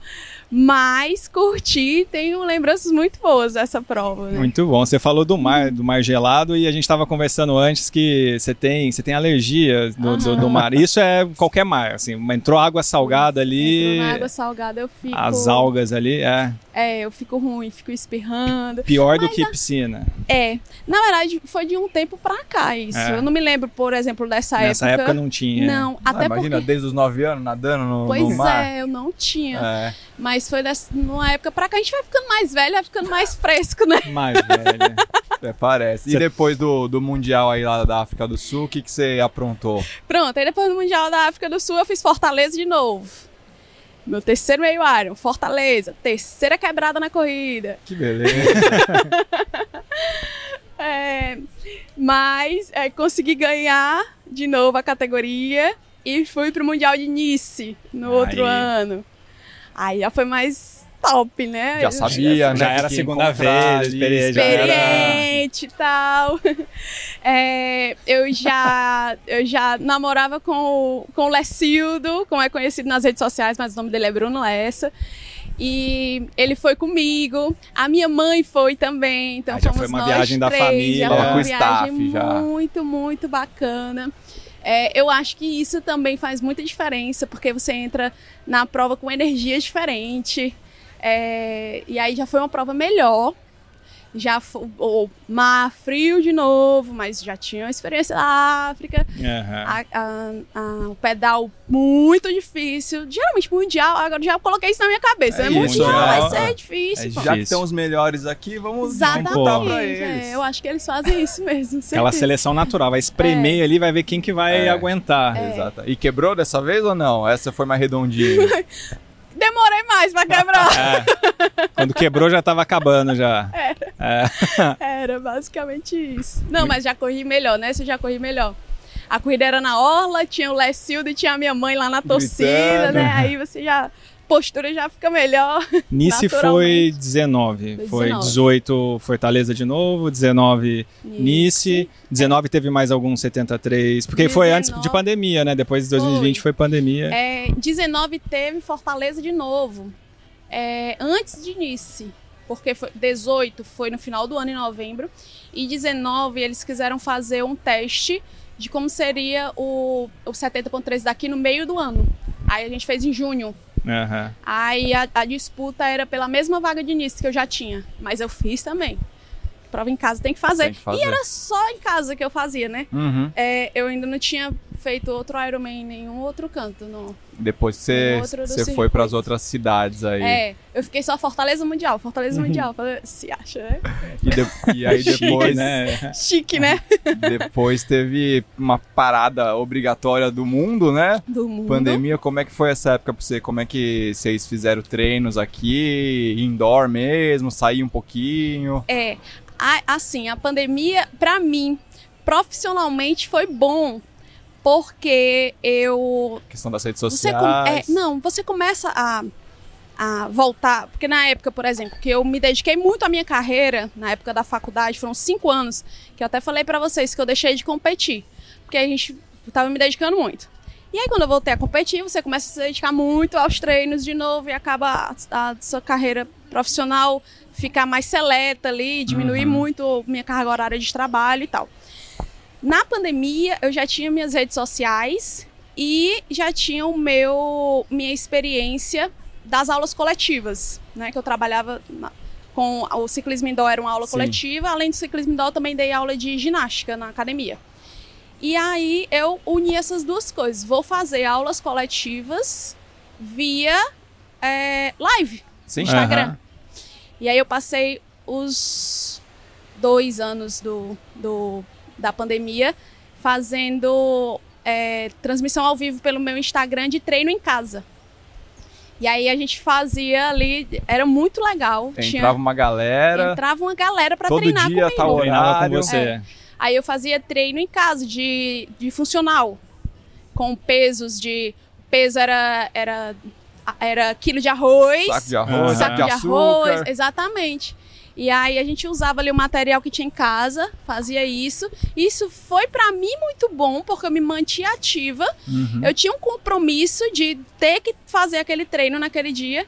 Mas curti, tenho lembranças muito boas dessa prova, né? Muito bom. Você falou do mar, do mar gelado e a gente estava conversando antes que você tem, você tem alergia do, do, do mar. Isso é qualquer mar, assim. Entrou água salgada ali, Entrou na água salgada eu fico. as algas ali, é É, eu fico ruim, fico espirrando. pior do que piscina. É, na verdade, foi de um tempo pra cá isso. É. Eu não me lembro, por exemplo, dessa Nessa época não tinha. Não, Ah, até imagina, porque. desde os 9 anos nadando no, Pois no mar. é, eu não tinha. É. Mas foi dessa, numa época pra cá. A gente vai ficando mais velho, vai ficando mais fresco, né? Mais velha. É, parece. E depois do, do Mundial aí lá da África do Sul, o que, que você aprontou? Pronto, aí depois do Mundial da África do Sul eu fiz Fortaleza de novo. Meu terceiro meio Iron, Fortaleza. Terceira quebrada na corrida. Que beleza. É, mas é, consegui ganhar de novo a categoria e fui pro Mundial de Nice no outro Aí. ano. Aí já foi mais top, né? Já sabia, né? Já era a segunda vez, experiente. Já era... experiente e tal. É, eu já eu já namorava com o, com o Lecildo, como é conhecido nas redes sociais, mas o nome dele é Bruno Lessa. E ele foi comigo, a minha mãe foi também, então Ah, já foi uma nós viagem da três, família. já foi uma com o viagem staff, já. muito, muito bacana. É, eu acho que isso também faz muita diferença, porque você entra na prova com energia diferente. é, e aí já foi uma prova melhor. Já foi o mar frio de novo, mas já tinha uma experiência da África. Aham. A- a- a- o pedal muito difícil. Geralmente mundial, agora já coloquei isso na minha cabeça. É né? mundial né? vai ser difícil. É. Já que estão os melhores aqui, vamos, botar pra é, eles. eu acho que eles fazem isso mesmo. Aquela seleção natural, vai espremer ali, vai ver quem que vai É. aguentar. Exato. E quebrou dessa vez ou não? Essa foi mais redondinha. Demorei mais pra quebrar. É. Quando quebrou já tava acabando já. É. Era basicamente isso. Não, mas já corri melhor, né? Você já corri melhor. A corrida era na orla, tinha o Lecildo e tinha a minha mãe lá na torcida, Gritando. né? Aí você já. Postura já fica melhor. Nice foi Naturalmente. 19. Foi 19. 18 Fortaleza de novo, 19 Nice, 19 teve mais algum 73, porque foi antes de 19. pandemia, né? Depois de 2020 foi, pandemia. É, 19 teve Fortaleza de novo. É, antes de Nice. Porque foi, 18 foi no final do ano, em novembro. E 19 eles quiseram fazer um teste de como seria o, o 70.3 daqui no meio do ano. Aí a gente fez em junho. Aham. Aí a, a disputa era pela mesma vaga de início que eu já tinha. Mas eu fiz também. Prova em casa tem que fazer. Tem que fazer. E era só em casa que eu fazia, né? Uhum. É, eu ainda não tinha feito outro Ironman em nenhum outro canto. No, Depois do você foi para as outras cidades aí. É, eu fiquei só Fortaleza Mundial, Fortaleza Uhum. Mundial. Se acha, né? E, de- e aí Chique, depois, né? Chique, né? depois teve uma parada obrigatória do mundo, né? Do mundo. Pandemia, como é que foi essa época pra você? Como é que vocês fizeram treinos aqui, indoor mesmo, sair um pouquinho? É, a- assim, a pandemia, pra mim, profissionalmente foi bom. Porque eu Questão das redes Você com- sociais. é, não, você começa a, a voltar. Porque na época, por exemplo, que eu me dediquei muito à minha carreira, na época da faculdade, foram cinco anos, que eu até falei pra vocês que eu deixei de competir. Porque a gente tava me dedicando muito. E aí, quando eu voltei a competir, você começa a se dedicar muito aos treinos de novo e acaba a, a sua carreira profissional ficar mais seleta ali, diminuir Uhum. muito minha carga horária de trabalho e tal. Na pandemia, eu já tinha minhas redes sociais e já tinha o meu minha experiência das aulas coletivas, né? Que eu trabalhava na- com o ciclismo indoor era uma aula Sim. coletiva, além do ciclismo indoor eu também dei aula de ginástica na academia. E aí eu uni essas duas coisas. Vou fazer aulas coletivas via é, live Sim? Instagram. Aham. E aí eu passei os dois anos do, do- da pandemia fazendo é, transmissão ao vivo pelo meu Instagram de treino em casa. E aí a gente fazia ali, era muito legal. Tinha, Entrava uma galera, entrava uma galera pra todo treinar dia comigo. tá o Treinava com horário. você. Aí eu fazia treino em casa de, de funcional, com pesos de. Peso era, era, era quilo de arroz, saco de arroz, Ah. saco de de arroz, exatamente. E aí a gente usava ali o material que tinha em casa, fazia isso. Isso foi pra mim muito bom, porque eu me mantinha ativa. Uhum. Eu tinha um compromisso de ter que fazer aquele treino naquele dia.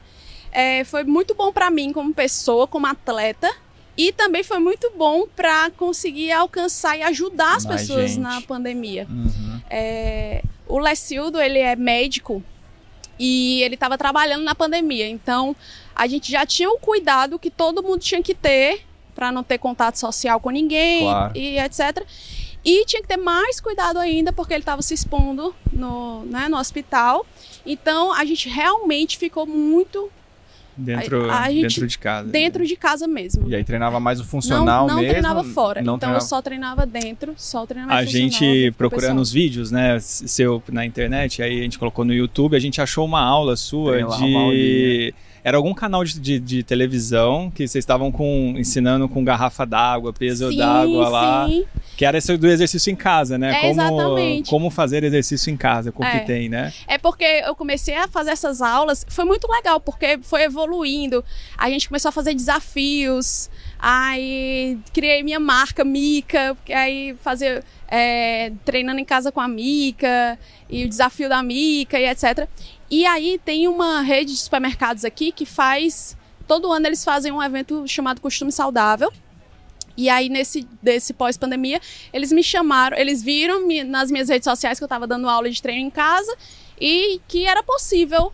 É, foi muito bom pra mim como pessoa, como atleta. E também foi muito bom pra conseguir alcançar e ajudar as Mais pessoas gente. na pandemia. Uhum. É, o Lecildo, ele é médico e ele estava trabalhando na pandemia. Então, a gente já tinha o cuidado que todo mundo tinha que ter para não ter contato social com ninguém Claro. e etc. E tinha que ter mais cuidado ainda porque ele estava se expondo no, né, no hospital. Então, a gente realmente ficou muito Dentro, A- a gente- dentro de casa. dentro de casa mesmo. E aí treinava mais o funcional não, não mesmo. treinava fora. Não então, treinava... eu só treinava dentro, só o treinamento A gente procurando os vídeos, né, seu na internet, aí a gente colocou no YouTube, a gente achou uma aula sua Tem de. Era algum canal de, de, de televisão que vocês estavam com, ensinando com garrafa d'água, peso d'água lá. sim. Que era esse do exercício em casa, né? É, como, exatamente. como fazer exercício em casa, com o É. que tem, né? É porque eu comecei a fazer essas aulas, foi muito legal, porque foi evoluindo. A gente começou a fazer desafios, aí criei minha marca Mica, aí fazer é, treinando em casa com a Mica, e o desafio da Mica e etc. E aí tem uma rede de supermercados aqui que faz. Todo ano eles fazem um evento chamado Costume Saudável. E aí, nesse desse pós-pandemia, eles me chamaram, eles viram mi- nas minhas redes sociais que eu estava dando aula de treino em casa e que era possível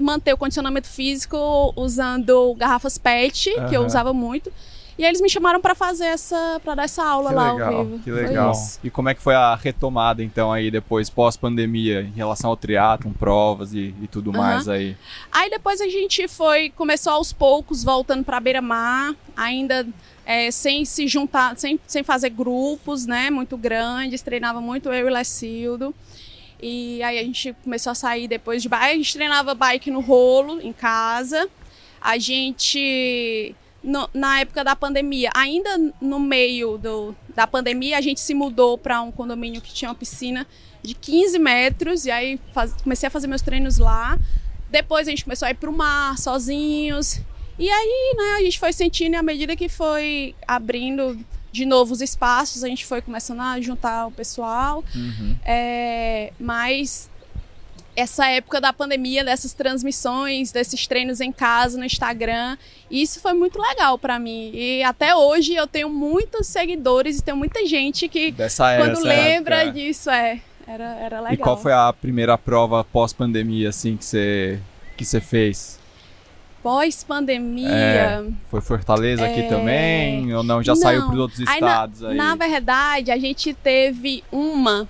manter o condicionamento físico usando garrafas PET, que eu usava muito. E aí eles me chamaram para fazer essa, para dar essa aula Que lá legal, ao vivo. que legal. E como é que foi a retomada, então, aí, depois, pós-pandemia, em relação ao triatlon, provas e, e tudo Aham. mais aí? Aí depois a gente foi, começou aos poucos voltando para beira-mar, ainda é, sem se juntar, sem, sem fazer grupos, né, muito grandes, treinava muito eu e o Lecildo. E aí a gente começou a sair depois de bike, a gente treinava bike no rolo, em casa. A gente, no- na época da pandemia, ainda no meio do, da pandemia, a gente se mudou para um condomínio que tinha uma piscina de 15 metros, e aí faz- comecei a fazer meus treinos lá. Depois a gente começou a ir pro mar sozinhos. E aí, né, a gente foi sentindo e à medida que foi abrindo de novo os espaços, a gente foi começando a juntar o pessoal. Uhum. É, mas essa época da pandemia, dessas transmissões, desses treinos em casa, no Instagram, isso foi muito legal pra mim. E até hoje eu tenho muitos seguidores e tenho muita gente que Dessa época. quando lembra disso, é, era, era legal. E qual foi a primeira prova pós-pandemia, assim, que você que você fez? Pós-pandemia. É. Foi Fortaleza aqui É. também? Ou não? Já Não. saiu para os outros Aí, na- estados aí? Na verdade, a gente teve uma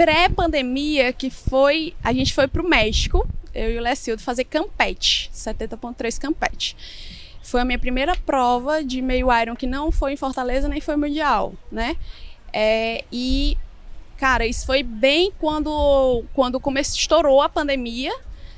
pré-pandemia que foi. A gente foi pro México, eu e o Lecildo, fazer campete, 70.3 campete. Foi a minha primeira prova de meio Iron que não foi em Fortaleza nem foi mundial, né? É, e, cara, isso foi bem quando, quando começou, estourou a pandemia.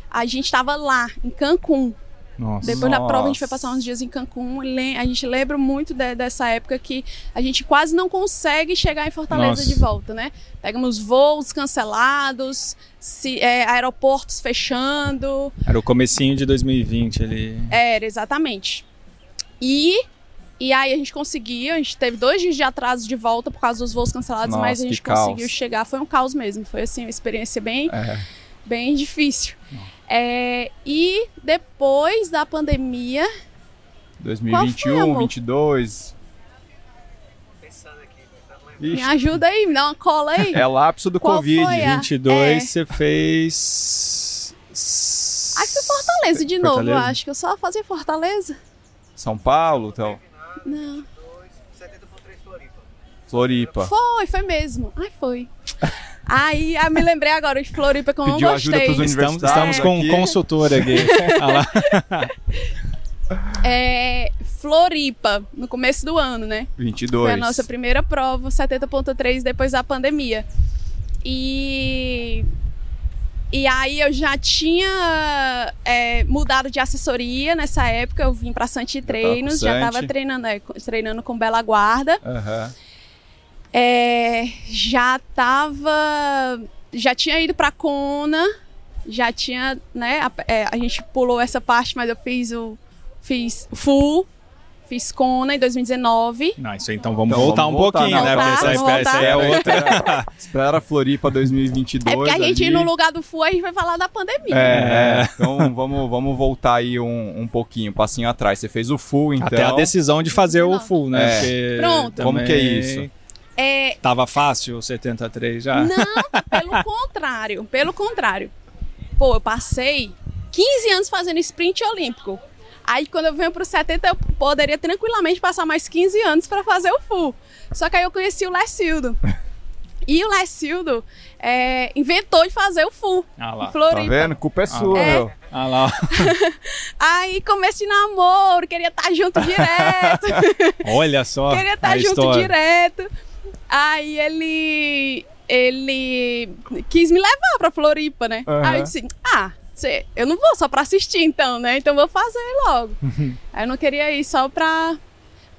A gente tava lá, em Cancún. Nossa. Depois da prova, a gente foi Nossa. passar uns dias em Cancún. e A gente lembra muito de- dessa época que a gente quase não consegue chegar em Fortaleza Nossa. de volta, né? Pegamos voos cancelados, se- é, aeroportos fechando. Era o comecinho de 2020 ali. Era, exatamente. E, e aí a gente conseguiu, a gente teve dois dias de atraso de volta por causa dos voos cancelados, Nossa, mas a gente caos. conseguiu chegar. Foi um caos mesmo. Foi assim, uma experiência bem, É. bem difícil. É, e depois da pandemia, 2021, amor? 22. me ajuda aí, me dá uma cola aí. é lapso do Qual Covid. a- 22 É. você fez. Acho que foi Fortaleza de novo, eu Fortaleza? acho que eu só fazia Fortaleza. São Paulo, então. Não. Floripa. Foi, foi mesmo. Ai, foi. Aí, ah, me lembrei agora de Floripa que eu não Pediu ajuda gostei. pros Estamos, universitários estamos com aqui. um consultor aqui. É, Floripa, no começo do ano, né? 22. Foi a nossa primeira prova, 70.3 depois da pandemia. E e aí eu já tinha é, mudado de assessoria nessa época, eu vim para Santi Treinos, com já estava treinando, é, treinando com Bela Guarda. Aham. É, já tava. Já tinha ido pra Kona, já tinha, né? A, é, a gente pulou essa parte, mas eu fiz o. Fiz full, fiz Kona em 2019. Não, isso aí, então vamos Então, voltar vamos um voltar, pouquinho, não, né? voltar, Porque essa, essa aí é outra. Espera, espera Floripa 2022. É porque a gente ali. ir no lugar do full, a gente vai falar da pandemia. É, é. então vamos, vamos voltar aí um, um pouquinho, um passinho atrás. Você fez o full, então. Até a decisão de fazer o Não. full, né? É. Porque Pronto. Como que é isso? É, Tava fácil o 73 já? Não, pelo contrário, pelo contrário. Pô, eu passei 15 anos fazendo sprint olímpico. Aí quando eu venho pro 70, eu poderia tranquilamente passar mais 15 anos para fazer o full. Só que aí eu conheci o Lecildo. E o Lecildo é, inventou de fazer o full Ah lá. Tá vendo? Culpa é sua, É. meu. Ah lá. Aí comecei namoro, queria estar junto direto. Olha só. queria estar a junto história. direto. Aí ele ele quis me levar pra Floripa, né? Aham. Aí eu disse: "Ah, ser, eu não vou só pra assistir então, né? Então vou fazer logo. aí eu não queria ir só pra,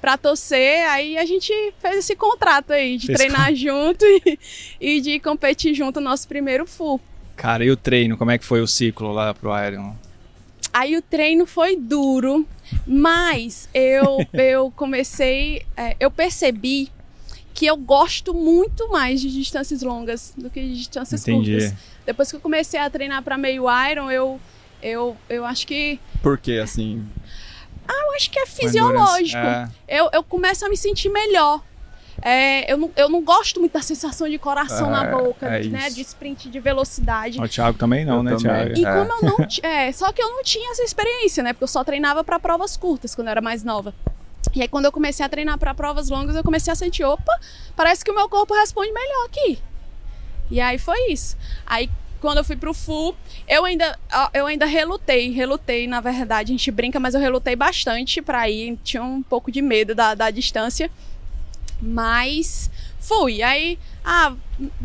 pra torcer, aí a gente fez esse contrato aí de Fez treinar junto e, e de competir junto no nosso primeiro full. Cara, e o treino? Como é que foi o ciclo lá pro Iron? Aí o treino foi duro, mas eu, eu comecei, é, eu percebi que eu gosto muito mais de distâncias longas do que de distâncias Entendi. curtas. Depois que eu comecei a treinar para meio Iron, eu, eu, eu acho que Por quê, assim? eu acho que é fisiológico. endurance. Eu, eu começo a me sentir melhor. É, eu, não, eu não gosto muito da sensação de coração na É, boca, é né? isso. De sprint, de velocidade. É. O Thiago também não, Eu né, também. Thiago? E É. como eu não. É, só que eu não tinha essa experiência, né? Porque eu só treinava para provas curtas quando eu era mais nova. E aí, quando eu comecei a treinar para provas longas, eu comecei a sentir: opa, parece que o meu corpo responde melhor aqui. E aí foi isso. Aí, quando eu fui pro full, eu ainda, eu ainda relutei, relutei, na verdade. A gente brinca, mas eu relutei bastante pra ir. Tinha um pouco de medo da, da distância. Mas fui. Aí, ah,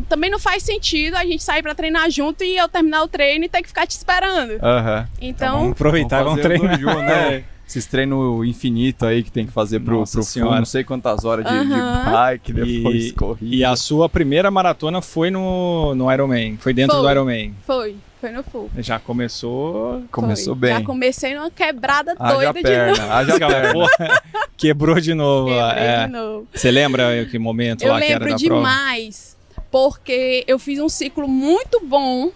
também não faz sentido a gente sair pra treinar junto e eu terminar o treino e ter que ficar te esperando. Aham. Então, vamos aproveitar, vamos, fazer treinar. né? Esses treinos infinitos aí que tem que fazer pro, Nossa pro full, não sei quantas horas de, de Aham. bike, depois E- corrida. E a sua primeira maratona foi no, no Ironman, foi dentro Foi. do Ironman. foi. Foi no full. Já começou. Começou Foi. bem. Já comecei numa quebrada Haja doida de novo. perna, haja perna. Quebrou de novo. Quebrei é. de novo. Você lembra que momento Eu lá que era lembro da prova? demais, porque eu fiz um ciclo muito bom,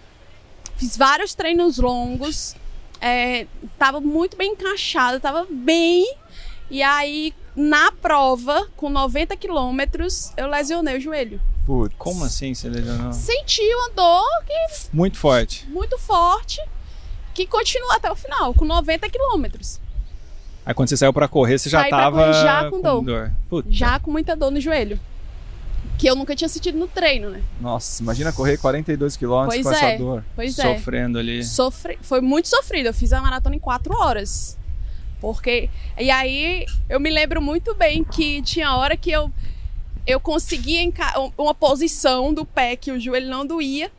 fiz vários treinos longos, é, tava muito bem encaixado, tava bem. E aí, na prova, com 90 quilômetros, eu lesionei o joelho. Putz. Como assim você lesionou? Senti uma dor Muito forte. muito forte, que continua até o final, com 90 quilômetros. Aí quando você saiu pra correr, você já Saí pra tava correr já com dor. Puta. Já com muita dor no joelho. Que eu nunca tinha sentido no treino, né? Nossa, imagina correr 42 km com Pois essa é. dor. Pois é. sofrendo ali. Sofri... Foi muito sofrido. Eu fiz a maratona em quatro horas. Porque. E aí eu me lembro muito bem que tinha hora que eu, eu conseguia uma posição do pé que o joelho não doía.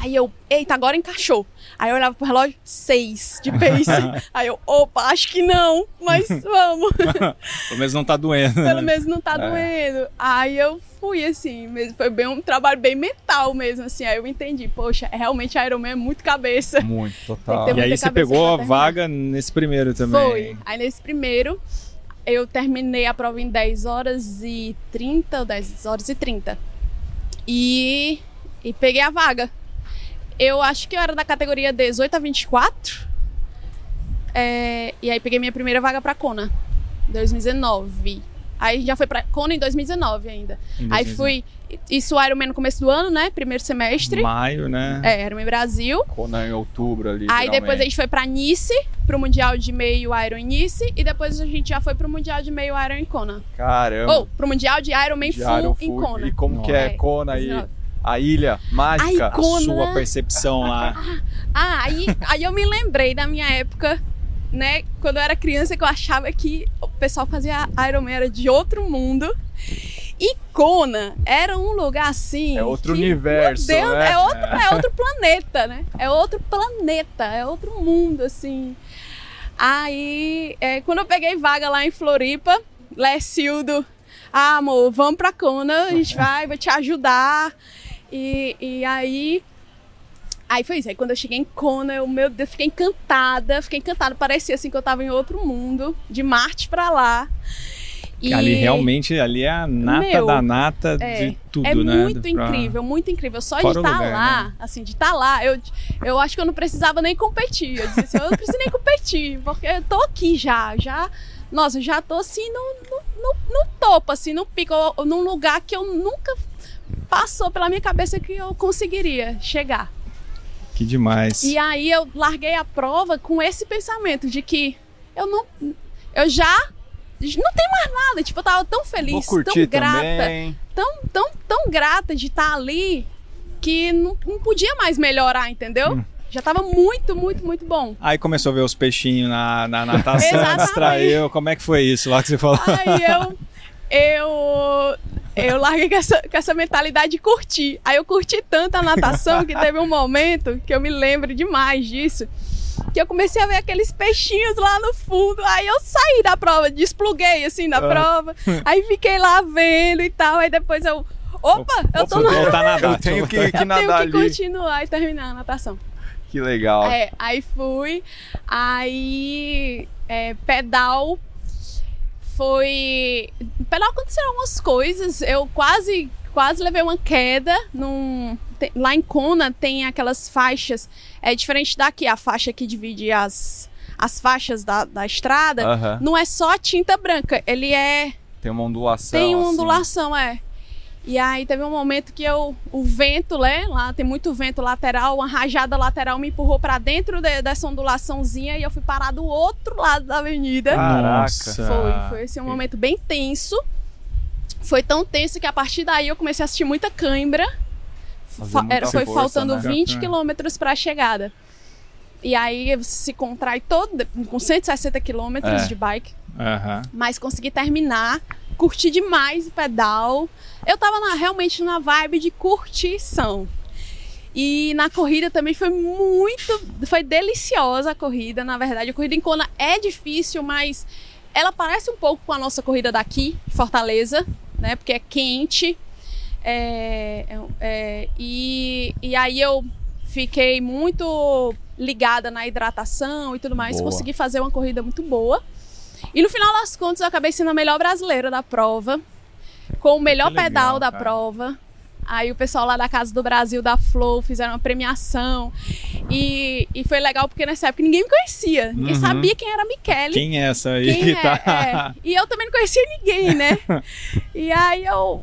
Aí eu, eita, agora encaixou. Aí eu olhava pro relógio, seis de pace. aí eu, opa, acho que não, mas vamos. Pelo menos não tá doendo. Pelo menos não tá É. doendo. Aí eu fui assim, mesmo. Foi bem um trabalho bem mental mesmo, assim. Aí eu entendi, poxa, realmente Ironman é muito cabeça. Muito, total. E aí você pegou a vaga nesse primeiro também. Foi. Aí nesse primeiro, eu terminei a prova em 10 horas e 30, ou 10 horas e 30. E, e peguei a vaga. Eu acho que eu era da categoria 18 a 24. É, e aí peguei minha primeira vaga pra Kona, 2019. Aí já foi pra Kona em 2019 ainda. Em Aí 2019. fui. Isso Ironman no começo do ano, né? Primeiro semestre. Maio, né? É, Ironman Brasil. Kona em outubro ali. Aí depois a gente foi pra Nice, pro Mundial de Meio Iron Nice, e depois a gente já foi pro Mundial de Meio Iron em Kona. Caramba. Ou pro Mundial de Ironman de Full Iron em. Kona. E como que é É, Kona aí? 19. A ilha mágica. Ai, Kona. Sua percepção lá. Ah, aí, aí eu me lembrei da minha época, né? Quando eu era criança, que eu achava que o pessoal fazia Ironman era de outro mundo. E Kona era um lugar assim. É outro que, universo, Deus, né? é, outro, é outro planeta, né? É outro planeta, é outro mundo, assim. Aí, é, quando eu peguei vaga lá em Floripa, Lécildo, ah, amor, vamos pra Kona, a gente vai, vou te ajudar. E, e aí. Aí foi isso. Aí quando eu cheguei em Kona, eu, meu Deus, fiquei encantada. Fiquei encantada. Parecia assim que eu tava em outro mundo, de Marte pra lá. E Ali realmente, ali é a nata Meu, da nata é, de tudo, é né? muito Do- pra- incrível, muito incrível. Só Fora de estar lugar, lá, né? assim, de estar lá, eu, eu acho que eu não precisava nem competir. Eu disse assim, eu não preciso nem competir, porque eu tô aqui já, já. Nossa, eu já tô assim no, no, no, no topo, assim, no pico, num lugar que eu nunca passou pela minha cabeça que eu conseguiria chegar. Que demais. E aí eu larguei a prova com esse pensamento de que eu não. Eu já. Não tem mais nada. Tipo, eu tava tão feliz, tão grata também. tão, tão, tão grata de estar ali que não, não podia mais melhorar, entendeu? Hum. Já tava muito, muito, muito bom. Aí começou a ver os peixinhos na, na natação, distraiu. Como é que foi isso lá que você falou? Aí eu. Eu. Eu larguei com essa, com essa mentalidade de curtir. Aí eu curti tanto a natação que teve um momento que eu me lembro demais disso. Que eu comecei a ver aqueles peixinhos lá no fundo. Aí eu saí da prova, despluguei assim da Ah. prova. Aí fiquei lá vendo e tal. Aí depois eu. Opa, eu tô no. voltar a nadar. Eu tenho que, eu que Eu tenho nadar que ali. continuar e terminar a natação. Que legal. É, aí fui. Aí. é, pedal. Foi. Pedal aconteceram algumas coisas. Eu quase. Quase levei uma queda num. tem- lá em Kona tem aquelas faixas. É diferente daqui, a faixa que divide as, as faixas da, da estrada. Não é só tinta branca, ele é Tem uma ondulação. tem uma assim. ondulação, é. E aí teve um momento que eu, o vento, né? Lá tem muito vento lateral, uma rajada lateral me empurrou pra dentro de- dessa ondulaçãozinha e eu fui parar do outro lado da avenida. Caraca. Nossa. Foi, foi assim, um momento bem tenso. Foi tão tenso que a partir daí eu comecei a assistir muita cãibra. Fa- era, foi força, faltando né? 20 É. quilômetros para a chegada. E aí você se contrai todo, com 160 quilômetros É. de bike Aham. mas consegui terminar, curti demais o pedal. Eu tava na- realmente na vibe de curtição. E na corrida também foi muito, foi deliciosa a corrida, na verdade. A corrida em Kona é difícil, mas ela parece um pouco com a nossa corrida daqui, Fortaleza, né? Porque é quente. É, é, é, e, e aí eu fiquei muito ligada na hidratação e tudo mais. Boa. Consegui fazer uma corrida muito boa. E no final das contas, eu acabei sendo a melhor brasileira da prova, com o melhor legal, pedal da cara. prova. Aí o pessoal lá da Casa do Brasil, da Flow, fizeram uma premiação. E, e foi legal porque nessa época ninguém me conhecia. Ninguém Uhum. sabia quem era a Michele. Quem é essa aí Quem que é, tá. é. E eu também não conhecia ninguém, né? e aí eu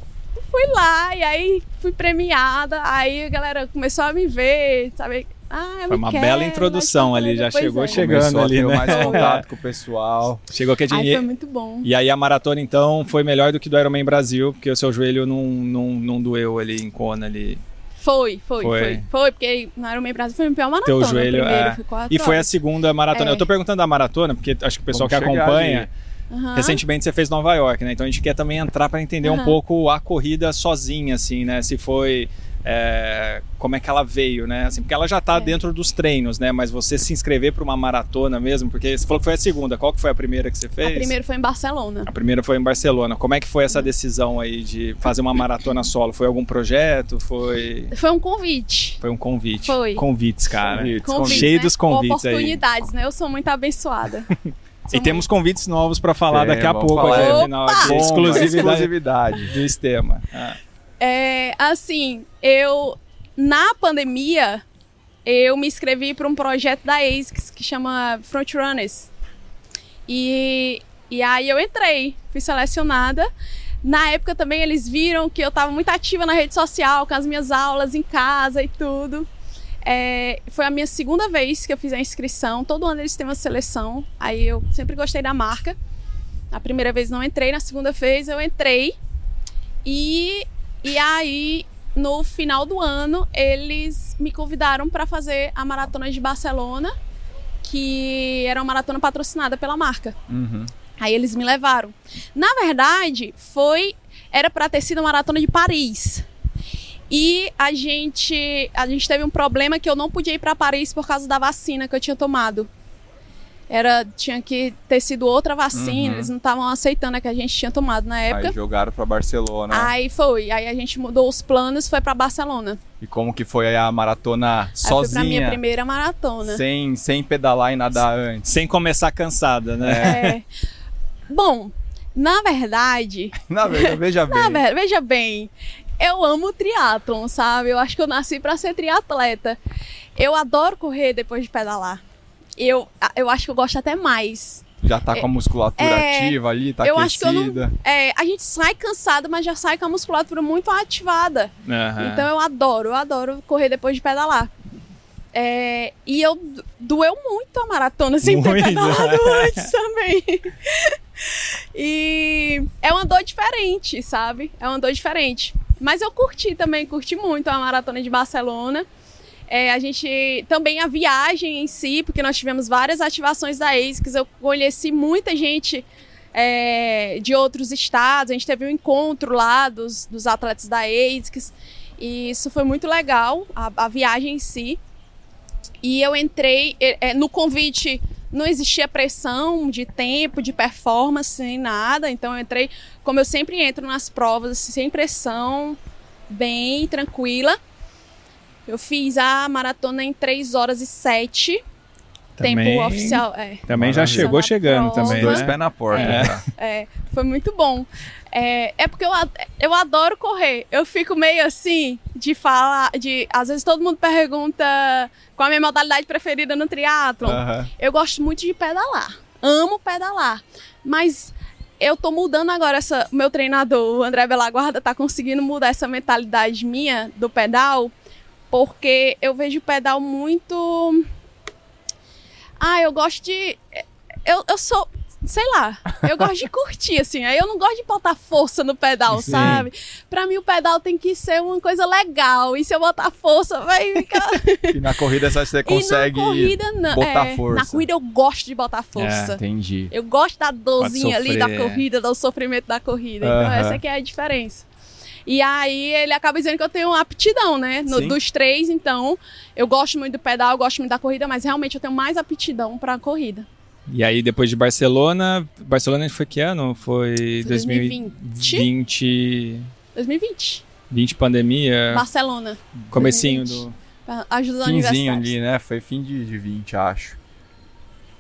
fui lá, e aí fui premiada. Aí a galera começou a me ver, sabe? Ah, Foi uma Michele, bela introdução ali, já chegou é. chegando Começou a ali, ter né? mais contato com o pessoal. Chegou que a gente. foi muito bom. E aí a maratona, então, foi melhor do que do Ironman Brasil, porque o seu joelho não, não, não doeu ali em Kona ali. Foi, foi, Foi. foi. Foi, porque no Ironman Brasil foi a pior maratona. Teu joelho, primeiro, é. foi E foi a segunda maratona. É. Eu tô perguntando da maratona, porque acho que o pessoal Vamos que acompanha. ali. Aham. Recentemente você fez Nova York, né? Então a gente quer também entrar para entender um Aham. pouco a corrida sozinha, assim, né? Se foi. É, como é que ela veio, né? Assim, porque ela já tá É. dentro dos treinos, né? Mas você se inscrever para uma maratona mesmo, porque você falou que foi a segunda. Qual que foi a primeira que você fez? A primeira foi em Barcelona. A primeira foi em Barcelona. Como é que foi essa decisão aí de fazer uma maratona solo? Foi algum projeto? Foi, Foi um convite. foi um convite? Foi. Convites, cara. Convites, Convites, Cheio né? dos convites aí. Oportunidades, né? Eu sou muito abençoada. E temos convites novos para falar Tem, daqui a pouco, falar. aqui, Opa! afinal, aqui, Bomba, exclusividade exclusividade. do Estema. Ah. É, assim, eu na pandemia eu me inscrevi para um projeto da ASICS que chama Frontrunners. E e aí eu entrei, fui selecionada. Na época também eles viram que eu estava muito ativa na rede social, com as minhas aulas em casa e tudo. É, foi a minha segunda vez que eu fiz a inscrição. Todo ano eles têm uma seleção. Aí eu sempre gostei da marca. A primeira vez não entrei, na segunda vez eu entrei. E, e aí, no final do ano, eles me convidaram para fazer a maratona de Barcelona, que era uma maratona patrocinada pela marca. Uhum. Aí eles me levaram. Na verdade, foi era para ter sido a maratona de Paris. E a gente a gente teve um problema que eu não podia ir para Paris por causa da vacina que eu tinha tomado. Era tinha que ter sido outra vacina, Uhum. eles não estavam aceitando a que a gente tinha tomado na época. Aí jogaram pra Barcelona. Aí foi, aí a gente mudou os planos, foi para Barcelona. E como que foi a maratona Aí foi pra minha sozinha? primeira maratona. Sem, sem pedalar e nadar antes. Sem começar cansada, né? É. Bom, na verdade, Na verdade, veja bem. Na verdade, veja bem, eu amo triatlon, sabe? Eu acho que eu nasci pra ser triatleta. Eu adoro correr depois de pedalar. Eu, eu acho que eu gosto até mais. Já tá com a musculatura É, ativa ali, tá eu acho que eu não- aquecida. É, a gente sai cansado, mas já sai com a musculatura muito ativada. Aham. Então eu adoro, eu adoro correr depois de pedalar. É, e eu doeu muito a maratona sem ter Muito, pedalado né? antes também. E é uma dor diferente, sabe? É uma dor diferente. Mas eu curti também, curti muito a maratona de Barcelona. É, a gente também a viagem em si, porque nós tivemos várias ativações da ASICS, eu conheci muita gente é, de outros estados. A gente teve um encontro lá dos, dos atletas da ASICS. E isso foi muito legal, a, a viagem em si. E eu entrei é, no convite não existia pressão de tempo, de performance, nem nada. Então eu entrei, como eu sempre entro nas provas, sem pressão, bem tranquila. Eu fiz a maratona em 3 horas e 7. Também, tempo oficial. É. Também já chegou chegando Prova. também, Dois né? pés na porta. É. É, foi muito bom. É, é porque eu, eu adoro correr. Eu fico meio assim de falar, de às vezes todo mundo pergunta qual a minha modalidade preferida no triatlon. Eu gosto muito de pedalar. Amo pedalar. Mas eu tô mudando agora essa. Meu treinador, o André Belaguarda, tá conseguindo mudar essa mentalidade minha do pedal. Porque eu vejo o pedal muito. Ah, eu gosto de. Eu, eu sou. Sei lá, eu gosto de curtir, assim. Aí eu não gosto de botar força no pedal, Sim. sabe? Pra mim o pedal tem que ser uma coisa legal. E se eu botar força, vai ficar. E na corrida você consegue. E na corrida, não. botar é, força. Na corrida eu gosto de botar força. Entendi. Eu gosto da dorzinha ali da corrida, do sofrimento da corrida. Então, essa aqui é a diferença. E aí ele acaba dizendo que eu tenho aptidão, né? No- dos três, então, eu gosto muito do pedal, eu gosto muito da corrida, mas realmente eu tenho mais aptidão pra corrida. E aí, depois de Barcelona, Barcelona foi que ano? Foi 2020. 2020, 2020. 20 pandemia, Barcelona. comecinho 2020. do... pra Ajuda Finzinho universitários. ali, né? Foi fim de, de 20, acho.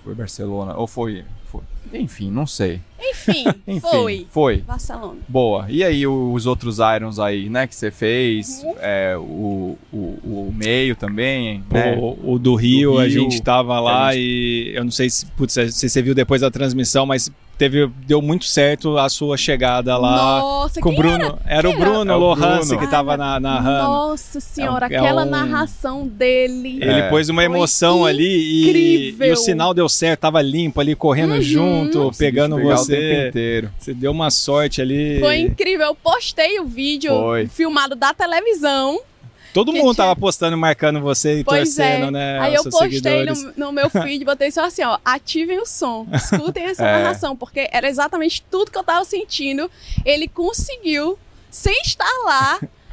Foi Barcelona. Ou foi. foi. Enfim, não sei. Enfim, Enfim, foi. Foi. Barcelona. Boa. E aí, os outros Irons aí, né? Que você fez? Uhum. É, o, o, o meio também, né? O, o do Rio, Do a Rio, gente tava lá a gente- e eu não sei se, putz, se você viu depois da transmissão, mas teve, deu muito certo a sua chegada lá Nossa, com o Bruno. Era, o era? Bruno É o Bruno. que tava na, narrando. Nossa senhora, É um- é aquela um- narração dele. Ele É. pôs uma Foi emoção ali e, incrível. e o sinal deu certo, tava limpo ali, correndo Uhum. junto, Consegui pegando pegar o tempo você. inteiro. Você deu uma sorte ali. Foi incrível. Eu postei o vídeo Foi. filmado da televisão. Todo que mundo tinha- tava postando, marcando você e Pois torcendo, é. né? Aí eu postei no, no meu feed, botei só assim, ó, ativem o som, escutem essa É. narração, porque era exatamente tudo que eu tava sentindo. Ele conseguiu, sem estar lá,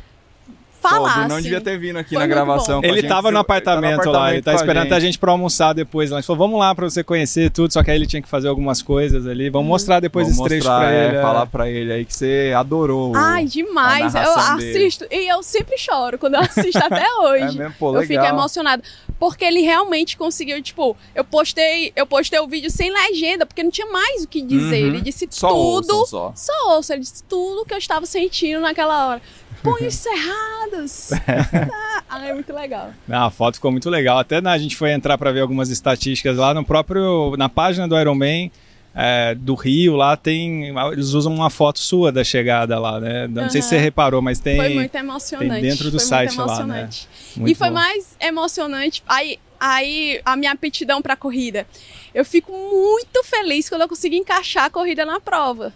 Pô, o falar. Bruno não devia ter vindo aqui Foi na gravação. Ele gente, tava no apartamento lá, ele tá com a esperando gente. a gente pra almoçar depois lá. Ele falou, vamos lá pra você conhecer tudo, só que aí ele tinha que fazer algumas coisas ali. Vamos mostrar depois Vamos esse trecho mostrar, pra é, ele. é. falar pra ele aí que você adorou. Ai, demais. a Eu dele. assisto e eu sempre choro quando eu assisto até É hoje. mesmo, pô, eu legal. fico emocionada. Porque ele realmente conseguiu, tipo, eu postei, eu postei o vídeo sem legenda, porque não tinha mais o que dizer. Uhum. Ele disse Só tudo. ouçam, só. Só ouço, ele disse tudo que eu estava sentindo naquela hora. Punhos cerrados. ah, é muito legal. Não, a foto ficou muito legal. Até né, a gente foi entrar pra ver algumas estatísticas lá no próprio. Na página do Iron Man. é, do Rio lá tem. Eles usam uma foto sua da chegada lá, né? Não sei se você reparou, mas tem. foi muito emocionante. tem dentro do foi site muito lá, né? muito e foi bom. mais emocionante. Aí, aí a minha aptidão pra corrida. Eu fico muito feliz quando eu consigo encaixar a corrida na prova.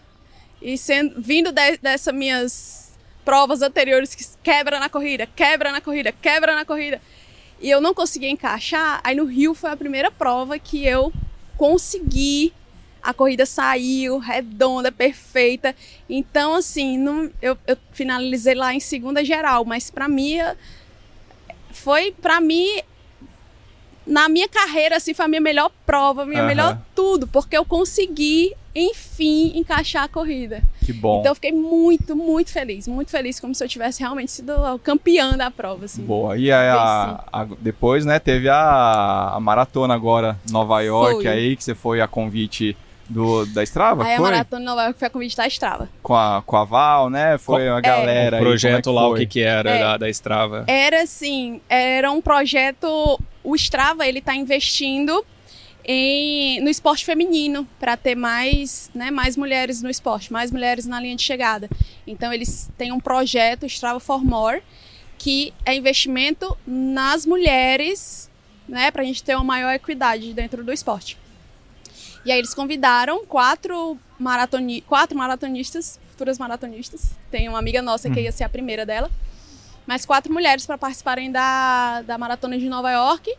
E sendo, vindo de, dessas minhas provas anteriores que quebra na corrida, quebra na corrida, quebra na corrida. E eu não conseguia encaixar. Aí no Rio foi a primeira prova que eu consegui. A corrida saiu redonda, perfeita. Então, assim, não, eu, eu finalizei lá em segunda geral, mas pra mim foi para mim na minha carreira assim foi a minha melhor prova, a minha melhor tudo, porque eu consegui enfim encaixar a corrida. Que bom. Então eu fiquei muito, muito feliz, muito feliz como se eu tivesse realmente sido a campeã da prova assim. Boa. E aí, a- a- depois, né, teve a, a maratona agora, Nova York, Foi. aí, que você foi a convite do, da Strava, Aí a foi? maratona de Nova York foi a convite da Strava. Com a, com a Val, né? Foi a galera o aí, projeto como é lá, que o foi? que, que era É. da, da Strava. Era assim, era um projeto. O Strava ele está investindo em, no esporte feminino para ter mais, né, mais mulheres no esporte, mais mulheres na linha de chegada. Então eles têm um projeto Strava for More que é investimento nas mulheres, né, para a gente ter uma maior equidade dentro do esporte. E aí eles convidaram quatro, maratoni quatro maratonistas, futuras maratonistas. Tem uma amiga nossa que ia ser a primeira dela mais quatro mulheres para participarem da, da maratona de Nova York.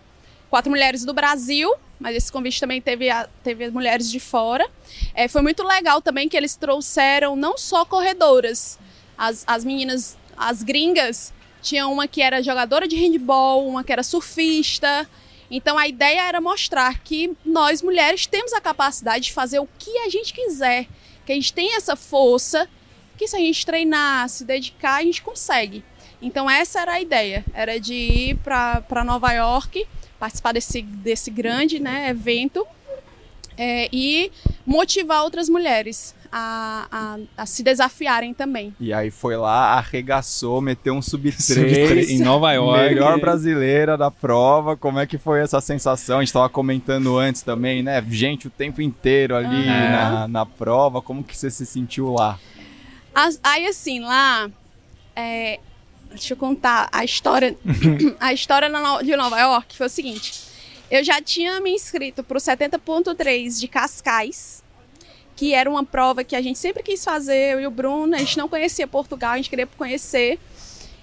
Quatro mulheres do Brasil mas esse convite também teve, a, teve mulheres de fora. É, foi muito legal também que eles trouxeram não só corredoras, as, as meninas, as gringas, tinha uma que era jogadora de handball, uma que era surfista. Então a ideia era mostrar que nós mulheres temos a capacidade de fazer o que a gente quiser, que a gente tem essa força, que se a gente treinar, se dedicar, a gente consegue. Então essa era a ideia, era de ir para Nova York, participar desse, desse grande né, evento é, e motivar outras mulheres a, a, a, se desafiarem também. E aí foi lá, arregaçou, meteu um sub-3 sub em Nova York. Melhor brasileira da prova. Como é que foi essa sensação? A gente estava comentando antes também, né? Gente o tempo inteiro ali Ah. na, na prova. Como que você se sentiu lá? As- aí assim, lá. é, deixa eu contar a história. a história de Nova York foi o seguinte. Eu já tinha me inscrito para o 70.3 de Cascais, que era uma prova que a gente sempre quis fazer, eu e o Bruno. A gente não conhecia Portugal, a gente queria conhecer.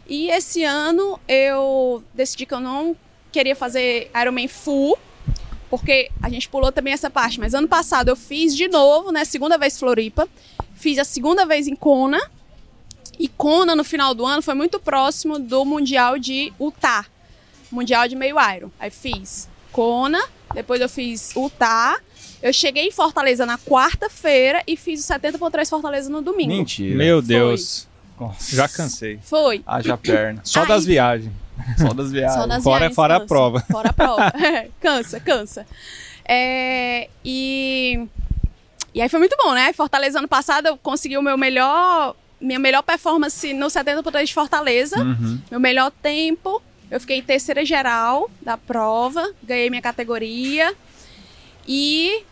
E esse ano eu decidi que eu não queria fazer Ironman Full, porque a gente pulou também essa parte. Mas ano passado eu fiz de novo, né? Segunda vez Floripa. Fiz a segunda vez em Kona. E Kona, no final do ano, foi muito próximo do Mundial de Utah. Mundial de meio Iron. Aí fiz Kona, depois eu fiz Utah. Eu cheguei em Fortaleza na quarta-feira e fiz o 70.3 Fortaleza no domingo. Mentira. Meu Foi. Deus. Nossa, já cansei. Foi. Haja perna. Só Aí- das viagens. Só das viagens. Só das Fora- viagens, fora a prova. Fora a prova. É, cansa, cansa. É, e, e aí foi muito bom, né? Fortaleza ano passado eu consegui o meu melhor, minha melhor performance no 70 de Fortaleza, Uhum. meu melhor tempo. Eu fiquei em terceira geral da prova, ganhei minha categoria e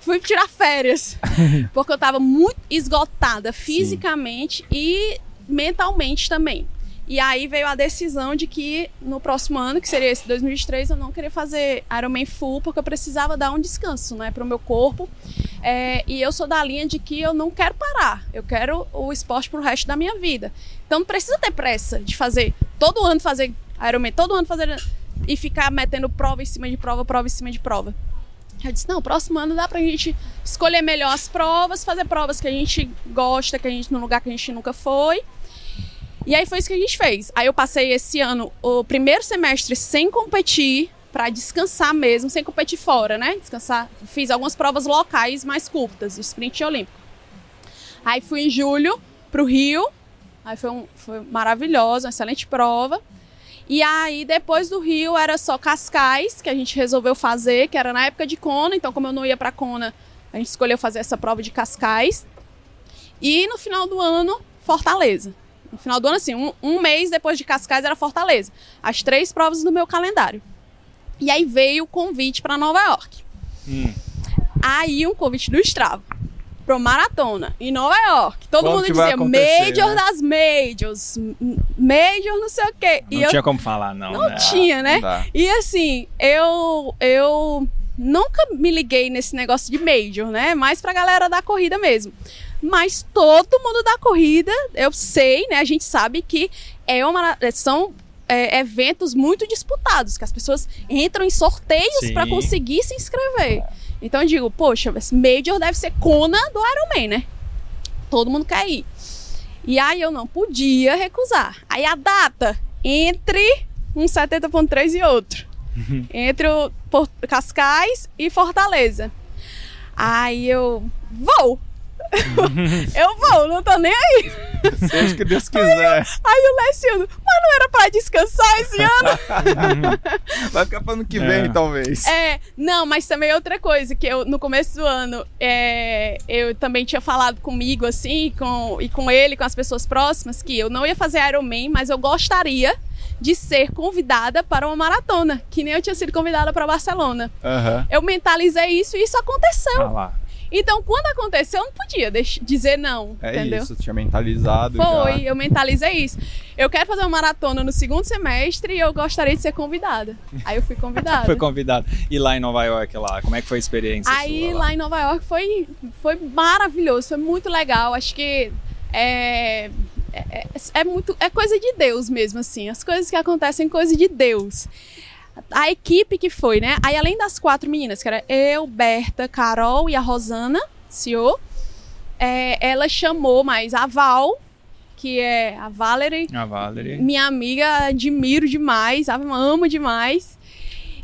fui tirar férias, porque eu tava muito esgotada fisicamente e mentalmente também. E aí veio a decisão de que no próximo ano, que seria esse 2023, eu não queria fazer Ironman Full, porque eu precisava dar um descanso, né, pro meu corpo. É, e eu sou da linha de que eu não quero parar. Eu quero o esporte pro resto da minha vida. Então não precisa ter pressa de fazer, todo ano fazer Ironman, todo ano fazer e ficar metendo prova em cima de prova, prova em cima de prova. Eu disse, não, próximo ano dá pra gente escolher melhor as provas, fazer provas que a gente gosta, que a gente, num lugar que a gente nunca foi. E aí foi isso que a gente fez. Aí eu passei esse ano o primeiro semestre sem competir, pra descansar mesmo, sem competir fora, né? Descansar. Fiz algumas provas locais mais curtas, sprint olímpico. Aí fui em julho pro Rio. Aí foi, um, foi maravilhoso, uma excelente prova. E aí, depois do Rio, era só Cascais, que a gente resolveu fazer, que era na época de Kona. Então, como eu não ia pra Kona, a gente escolheu fazer essa prova de Cascais. E no final do ano, Fortaleza. No final do ano, assim, um, um mês depois de Cascais era Fortaleza. As três provas no meu calendário. E aí veio o convite para Nova York. Hum. Aí um convite do Strava. Pro maratona em Nova York. Todo Quando mundo dizia Major né? das Majors, Major não sei o quê. Não e eu tinha como falar, não. não né? tinha, né? Não. E assim, eu eu nunca me liguei nesse negócio de major, né? Mais pra galera da corrida mesmo. Mas todo mundo da corrida, eu sei, né? A gente sabe que é uma, são é, eventos muito disputados, que as pessoas entram em sorteios pra conseguir se inscrever. Então eu digo, poxa, esse major deve ser Kona do Ironman, né? Todo mundo quer ir. E aí eu não podia recusar. Aí a data entre um 70.3 e outro. entre o Cascais e Fortaleza. Aí eu vou. eu vou, não tô nem aí. Seja que Deus quiser. Aí o Leciano, mas não era pra descansar esse ano? Vai ficar pro ano que É. vem, talvez. É, não, mas também outra coisa, que eu, no começo do ano, é, eu também tinha falado comigo, assim, com, e com ele, com as pessoas próximas, que eu não ia fazer Ironman, mas eu gostaria de ser convidada para uma maratona, que nem eu tinha sido convidada para Barcelona. Aham. Eu mentalizei isso e isso aconteceu. Ah lá. Então, quando aconteceu, eu não podia dizer não, É entendeu? isso, tinha mentalizado Foi, já. eu mentalizei isso. Eu quero fazer uma maratona no segundo semestre e eu gostaria de ser convidada. Aí eu fui convidada. Foi convidado. E lá em Nova York, lá, como é que foi a experiência Aí sua lá em Nova York foi, foi maravilhoso, foi muito legal. Acho que é, é, é muito é coisa de Deus mesmo assim. As coisas que acontecem coisa de Deus. A equipe que foi, né? Aí além das quatro meninas, que era eu, Berta, Carol e a Rosana, CEO, é, ela chamou mais a Val, que é a Valerie, A Valerie. minha amiga, admiro demais, amo demais.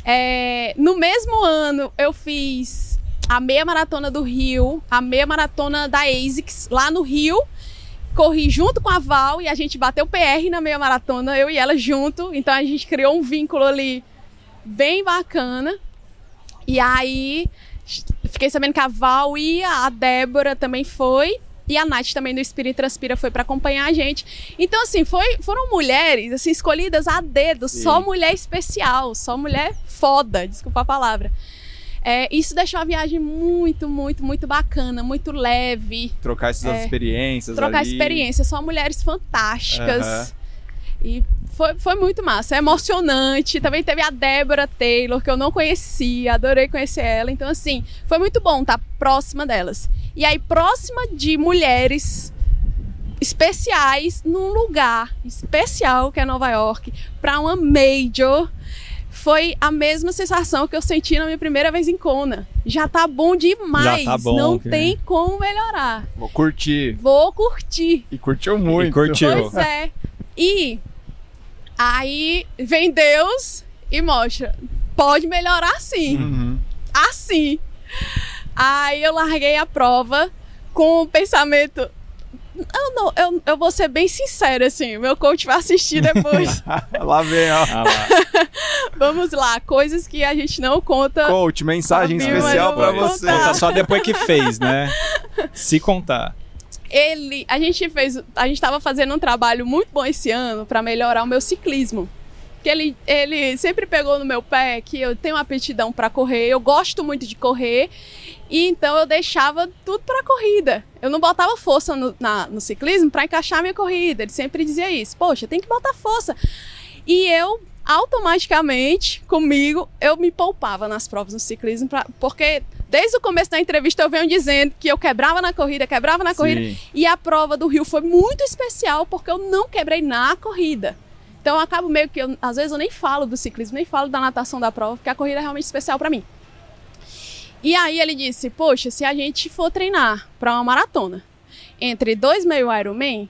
É, no mesmo ano, eu fiz a meia maratona do Rio, a meia maratona da ASICS, lá no Rio. Corri junto com a Val e a gente bateu PR na meia maratona, eu e ela junto. Então a gente criou um vínculo ali bem bacana. E aí fiquei sabendo que a Val ia, a Débora também foi. E a Nath também do Espírito Transpira foi para acompanhar a gente. Então, assim, foi, foram mulheres assim, escolhidas a dedo, Sim. só mulher especial, só mulher foda, desculpa a palavra. É, isso deixou a viagem muito, muito, muito bacana, muito leve. Trocar essas É. experiências Trocar ali. experiência, só mulheres fantásticas. E foi, foi muito massa, é emocionante. Também teve a Débora Taylor, que eu não conhecia, adorei conhecer ela. Então, assim, foi muito bom estar próxima delas. E aí, próxima de mulheres especiais num lugar especial que é Nova York, para uma major. Foi a mesma sensação que eu senti na minha primeira vez em Kona. Já tá bom demais. Já tá bom, não que- tem como melhorar. Vou curtir. Vou curtir. E curtiu muito. E curtiu. Pois é. E aí vem Deus e mostra. Pode melhorar sim. Uhum. Assim. Aí eu larguei a prova com o pensamento. Eu, não, eu, eu vou ser bem sincera, assim. Meu coach vai assistir depois. Lá vem, ó. Ah lá. Vamos lá, coisas que a gente não conta. Coach, mensagem especial vou você. contar. Conta só depois que fez, né? Se contar. Ele, a gente fez, a gente estava fazendo um trabalho muito bom esse ano para melhorar o meu ciclismo. Que ele, ele sempre pegou no meu pé que eu tenho aptidão para correr, eu gosto muito de correr, e então eu deixava tudo para corrida. Eu não botava força no, na- no ciclismo para encaixar a minha corrida. Ele sempre dizia isso: Poxa, tem que botar força. E eu automaticamente, comigo, eu me poupava nas provas no ciclismo, pra- porque desde o começo da entrevista eu venho dizendo que eu quebrava na corrida, quebrava na corrida, Sim. e a prova do Rio foi muito especial porque eu não quebrei na corrida. Então eu acabo meio que, eu- às vezes eu nem falo do ciclismo, nem falo da natação da prova, porque a corrida é realmente especial para mim. E aí ele disse: Poxa, se a gente for treinar para uma maratona entre dois meio Ironman,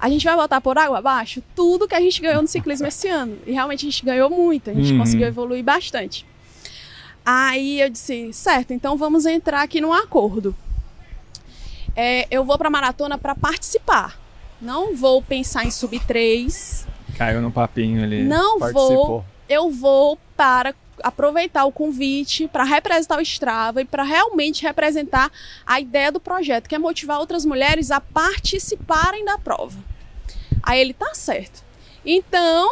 a gente vai botar por água abaixo tudo que a gente ganhou no ciclismo esse ano. E realmente a gente ganhou muito, a gente Uhum. conseguiu evoluir bastante. Aí eu disse: Certo, então vamos entrar aqui num acordo. É, eu vou para maratona para participar. Não vou pensar em sub 3. Caiu no papinho ali. Não vou Participou. eu vou para aproveitar o convite para representar o Strava e para realmente representar a ideia do projeto, que é motivar outras mulheres a participarem da prova. Aí ele tá certo. Então,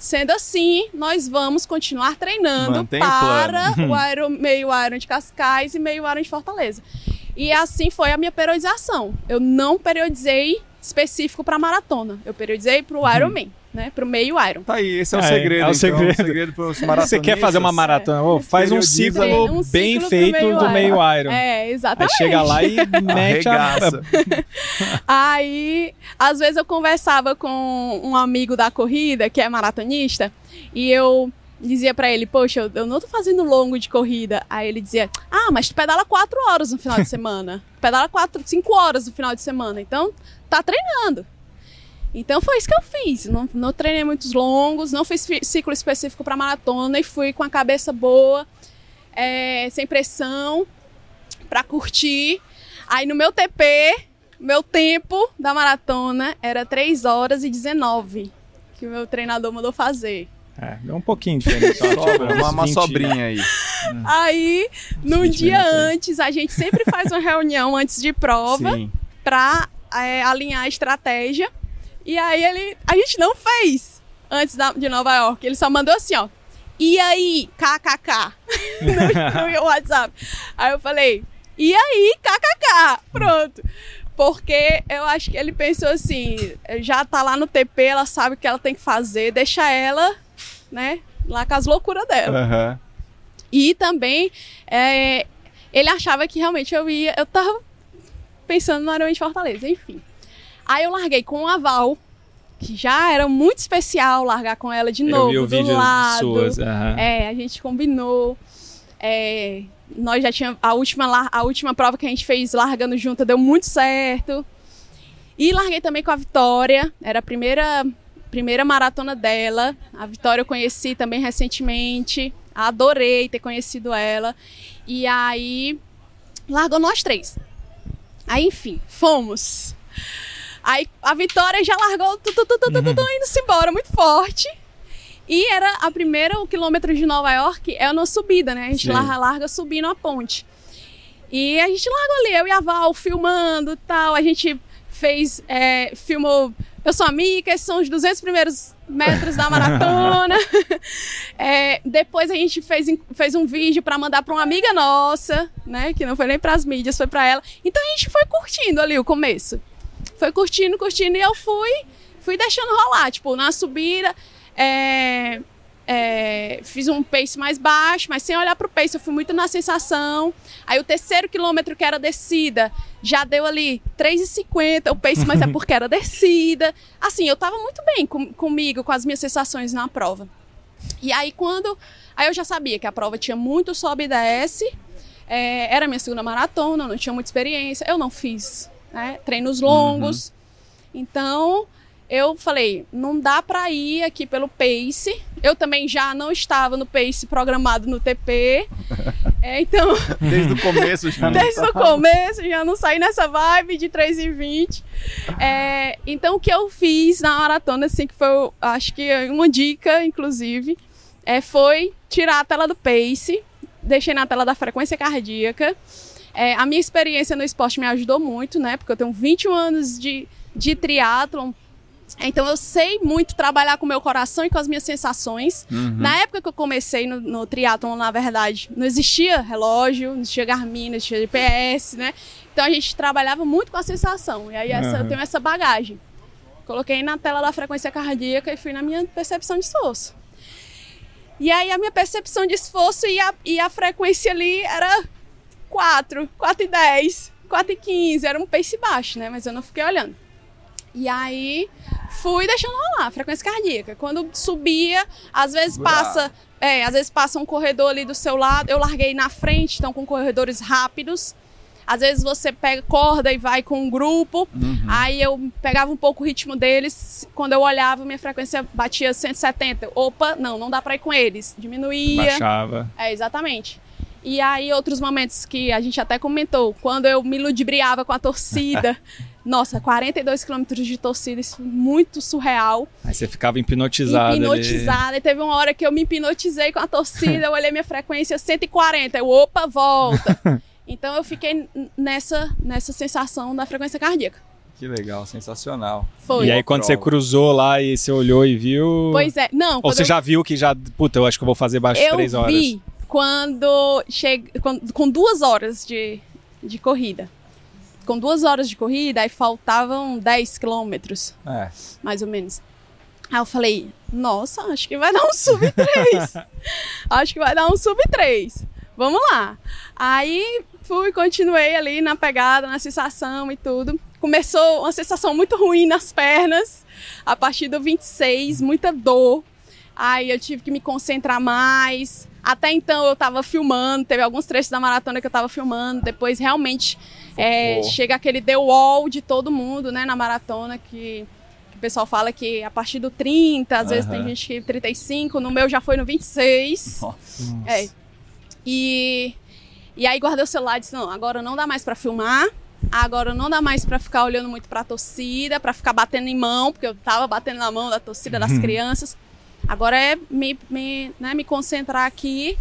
sendo assim, nós vamos continuar treinando Mantém o para o, Iron, meio Iron de Cascais e meio Iron de Fortaleza. E assim foi a minha periodização. Eu não periodizei específico para maratona. Eu periodizei para o Ironman, né? Para o meio Iron. Tá aí, esse é o É, segredo. é o então, segredo. o segredo pros maratonistas. Você quer fazer uma maratona? Ô, faz um ciclo um bem ciclo pro feito meio do meio Iron. É, Aí exatamente. chega lá e mete a. Arregaça. Aí, às vezes eu conversava com um amigo da corrida, que é maratonista, e eu dizia pra ele, poxa, eu, eu não tô fazendo longo de corrida. Aí ele dizia, ah, mas tu pedala quatro horas no final de semana. Pedala quatro, cinco horas no final de semana. Então, tá treinando. Então foi isso que eu fiz. Não, não treinei muitos longos, não fiz fi- ciclo específico pra maratona e fui com a cabeça boa, é, sem pressão, pra curtir. Aí no meu TP, meu tempo da maratona era 3 horas e 19, que o meu treinador mandou fazer. É, deu um pouquinho diferente. Sobra, uns uma, uma 20. sobrinha aí. Aí, num 20 dia minutos antes, a gente sempre faz uma reunião antes de prova pra é, alinhar a estratégia. E aí ele, a gente não fez antes da- de Nova York. Ele só mandou assim, ó. E aí, kkk, no, no WhatsApp. Aí eu falei, e aí, kkk, pronto. Porque eu acho que ele pensou assim, já tá lá no TP, ela sabe o que ela tem que fazer, deixa ela, né, lá com as loucuras dela. Aham. E também é, ele achava que realmente eu ia. Eu tava pensando no Ironman de Fortaleza, enfim. Aí eu larguei com o aval que já era muito especial largar com ela de Eu novo vi o do vídeo lado. suas. aham. É, a gente combinou. É, nós já tínhamos a última a última prova que a gente fez largando junto deu muito certo. E larguei também com a Vitória, era a primeira primeira maratona dela. A Vitória eu conheci também recentemente. Adorei ter conhecido ela. E aí largou nós três. Aí, enfim, fomos. Aí a Vitória já largou tu, tu, tu, tu, tu, tu, tu, indo-se embora muito forte. E era a primeira, o quilômetro de Nova York é uma subida, né? A gente larga, larga subindo a ponte. E a gente largou ali, eu e a Val filmando e tal. A gente fez, é, filmou Eu Sou a Mica, esses são os 200 primeiros metros da maratona. É, depois a gente fez, fez um vídeo para mandar para uma amiga nossa, né? Que não foi nem para as mídias, foi para ela. Então a gente foi curtindo ali o começo. Foi curtindo, curtindo e eu fui, fui deixando rolar. Tipo, na subida, é, é, fiz um pace mais baixo, mas sem olhar pro pace, eu fui muito na sensação. Aí o terceiro quilômetro, que era descida, já deu ali 3,50 o pace, mas é porque era descida. Assim, eu tava muito bem com, comigo, com as minhas sensações na prova. E aí quando. Aí eu já sabia que a prova tinha muito sobe e desce. É, era minha segunda maratona, não tinha muita experiência. Eu não fiz né, treinos longos. Então eu falei, não dá para ir aqui pelo pace. Eu também já não estava no pace programado no TP. É, então, Desde o começo já. desde o começo já não saí nessa vibe de 3 e 20. É, então o que eu fiz na maratona, assim, que foi, acho que uma dica, inclusive, é, foi tirar a tela do pace, deixei na tela da frequência cardíaca. É, a minha experiência no esporte me ajudou muito, né? Porque eu tenho 21 anos de, de triatlon. Então eu sei muito trabalhar com o meu coração e com as minhas sensações. Uhum. Na época que eu comecei no, no triatlon, na verdade, não existia relógio, não existia Garmin, não existia GPS, né? Então a gente trabalhava muito com a sensação. E aí essa, eu Uhum. tenho essa bagagem. Coloquei na tela da frequência cardíaca e fui na minha percepção de esforço. E aí a minha percepção de esforço e a, e a frequência ali era 4, 4 e 10, 4 e 15. Era um pace baixo, né? Mas eu não fiquei olhando. E aí fui deixando rolar, a frequência cardíaca. Quando subia, às vezes passa, é, às vezes passa um corredor ali do seu lado. Eu larguei na frente, então com corredores rápidos. Às vezes você pega corda e vai com um grupo. Uhum. Aí eu pegava um pouco o ritmo deles. Quando eu olhava, minha frequência batia 170. Opa, não, não dá pra ir com eles. Diminuía. Baixava. É, exatamente. E aí, outros momentos que a gente até comentou, quando eu me ludibriava com a torcida. Nossa, 42 quilômetros de torcida, isso foi muito surreal. Aí você ficava hipnotizado. hipnotizada. E teve uma hora que eu me hipnotizei com a torcida, eu olhei minha frequência 140. Eu, opa, volta. então eu fiquei nessa, nessa sensação da frequência cardíaca. Que legal, sensacional. Foi. Ali. E aí quando você cruzou lá e você olhou e viu. Pois é. Não, Ou você eu já viu que já. Puta, eu acho que eu vou fazer abaixo de eu três horas. vi quando cheguei com duas horas de, de corrida. Com duas horas de corrida, aí faltavam 10 quilômetros, É. mais ou menos. Aí eu falei, nossa, acho que vai dar um sub 3. acho que vai dar um sub 3. Vamos lá. Aí fui, continuei ali na pegada, na sensação e tudo. Começou uma sensação muito ruim nas pernas. A partir do 26, muita dor. Aí eu tive que me concentrar mais. Até então eu tava filmando, teve alguns trechos da maratona que eu tava filmando. Depois realmente é, chega aquele the wall de todo mundo, né, na maratona, que, que o pessoal fala que a partir do 30, às vezes tem gente que 35, no meu já foi no 26. Nossa. É. E, e aí guardei o celular e disse: não, agora não dá mais pra filmar. Agora não dá mais pra ficar olhando muito pra torcida, pra ficar batendo em mão, porque eu tava batendo na mão da torcida das crianças. Agora é me, me, né, me concentrar aqui.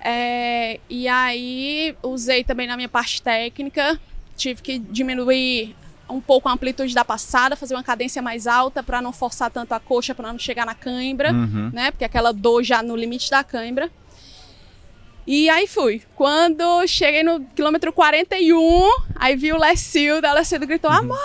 É, e aí usei também na minha parte técnica. Tive que diminuir um pouco a amplitude da passada, fazer uma cadência mais alta pra não forçar tanto a coxa, pra não chegar na cãibra Uhum. né? Porque aquela dor já no limite da cãibra. E aí fui. Quando cheguei no quilômetro 41, aí vi o Lessilda, a Lessilda gritou, amor,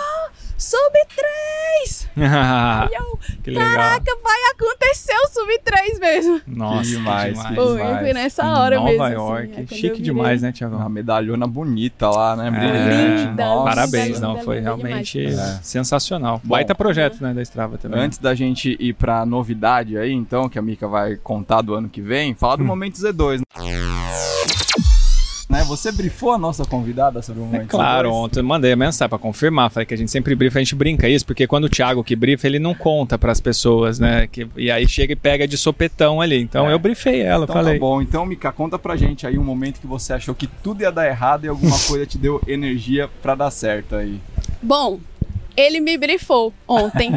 sub 3! E eu, que legal. caraca, vai acontecer o sub 3 mesmo. Nossa, Que demais, que que demais. Foi, foi nessa hora Nova mesmo. assim, York. é quando eu Chique demais, né, Uma Tiagão? medalhona bonita lá, né? É. Brilhante. Linda, Nossa. Parabéns, linda, não, linda, foi linda realmente demais. É. sensacional. Bom, Baita projeto, né, da Strava também. Antes da gente ir pra novidade aí, então, que a Mika vai contar do ano que vem, falar Hum. do Momento Z2. Né? Né, Você brifou a nossa convidada sobre o É Momento claro, Z2? ontem eu mandei a mensagem pra confirmar, falei que a gente sempre brifa, a gente brinca isso, porque quando o Thiago que brifa, ele não conta pras pessoas, né? Que, e aí chega e pega de sopetão ali. Então É. eu brifei ela, Então falei. tá bom. Então, Mika, conta pra gente aí um momento que você achou que tudo ia dar errado e alguma coisa te deu energia pra dar certo aí. Bom, ele me brifou ontem.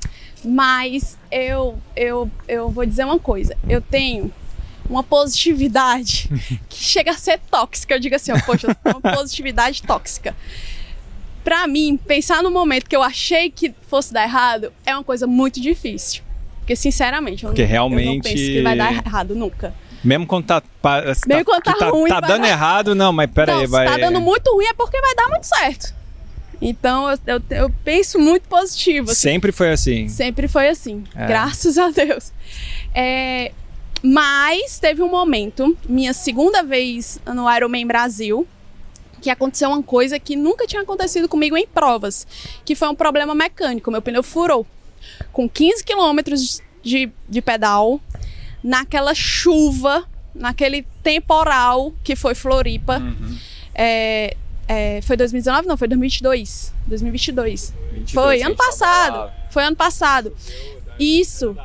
mas eu, eu, eu vou dizer uma coisa. Eu tenho uma positividade que chega a ser tóxica. Eu digo assim, ó, poxa, uma positividade tóxica. Pra mim, pensar no momento que eu achei que fosse dar errado é uma coisa muito difícil. Porque, sinceramente, eu, Porque não, eu não realmente- penso que vai dar errado nunca. Mesmo quando tá. Mesmo quando que tá ruim, Tá dando dar- errado, não, mas pera não, aí, se vai. tá dando muito ruim é porque vai dar muito certo. Então, eu, eu, eu penso muito positivo. assim. Sempre foi assim. Sempre foi assim, É. graças a Deus. É, mas teve um momento, minha segunda vez no Ironman Brasil, que aconteceu uma coisa que nunca tinha acontecido comigo em provas, que foi um problema mecânico. Meu pneu furou. Com 15 quilômetros de, de pedal, naquela chuva, naquele temporal que foi Floripa. Uhum. É, é, foi 2019? Não, foi 2022. 2022. 22, Foi, ano passado. Foi ano passado. Isso.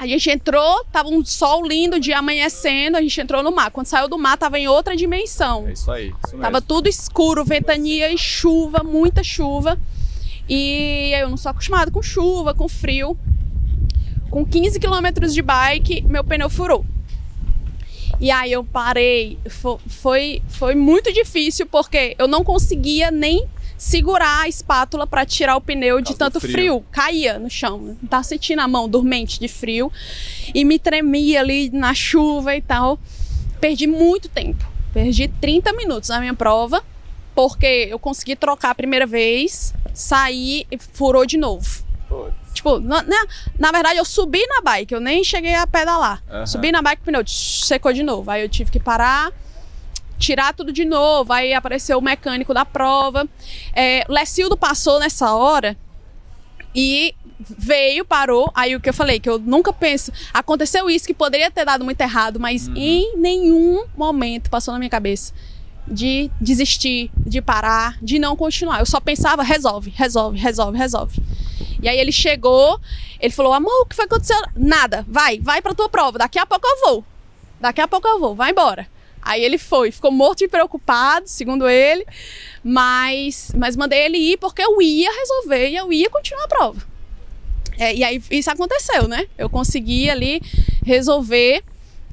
A gente entrou, tava um sol lindo, dia amanhecendo, a gente entrou no mar. Quando saiu do mar, tava em outra dimensão. É isso aí. Isso. Tava tudo escuro, ventania e chuva, muita chuva. E eu não sou acostumada com chuva, com frio. Com 15 quilômetros de bike, meu pneu furou. E aí eu parei. Fo- Foi, foi muito difícil porque eu não conseguia nem segurar a espátula para tirar o pneu de tanto frio. frio. Caía no chão. Tava sentindo a mão dormente de frio. E me tremia ali na chuva e tal. Perdi muito tempo. Perdi 30 minutos na minha prova. Porque eu consegui trocar a primeira vez, saí e furou de novo. Putz. Tipo, na, na, na verdade, eu subi na bike, eu nem cheguei a pedalar. Aham. Subi na bike, o pneu secou de novo. Aí eu tive que parar, tirar tudo de novo. Aí apareceu o mecânico da prova. É, o Lecildo passou nessa hora e veio, parou. Aí o que eu falei, que eu nunca penso. Aconteceu isso que poderia ter dado muito errado, mas Uhum. em nenhum momento passou na minha cabeça de desistir, de parar, de não continuar. Eu só pensava, resolve, resolve, resolve, resolve. E aí ele chegou, ele falou, amor, o que foi que aconteceu? Nada, vai, vai pra tua prova, daqui a pouco eu vou. Daqui a pouco eu vou, vai embora. Aí ele foi, ficou morto e preocupado, segundo ele, mas, mas mandei ele ir porque eu ia resolver e eu ia continuar a prova. É, e aí isso aconteceu, né? Eu consegui ali resolver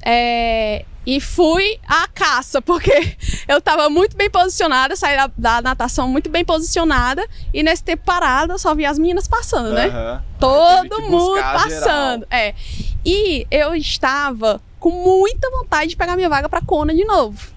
é, e fui à caça, porque eu estava muito bem posicionada, saí da, da natação muito bem posicionada e nesse tempo parado eu só vi as meninas passando, né? Teve Todo mundo passando. É. E eu estava com muita vontade de pegar minha vaga para Kona de novo.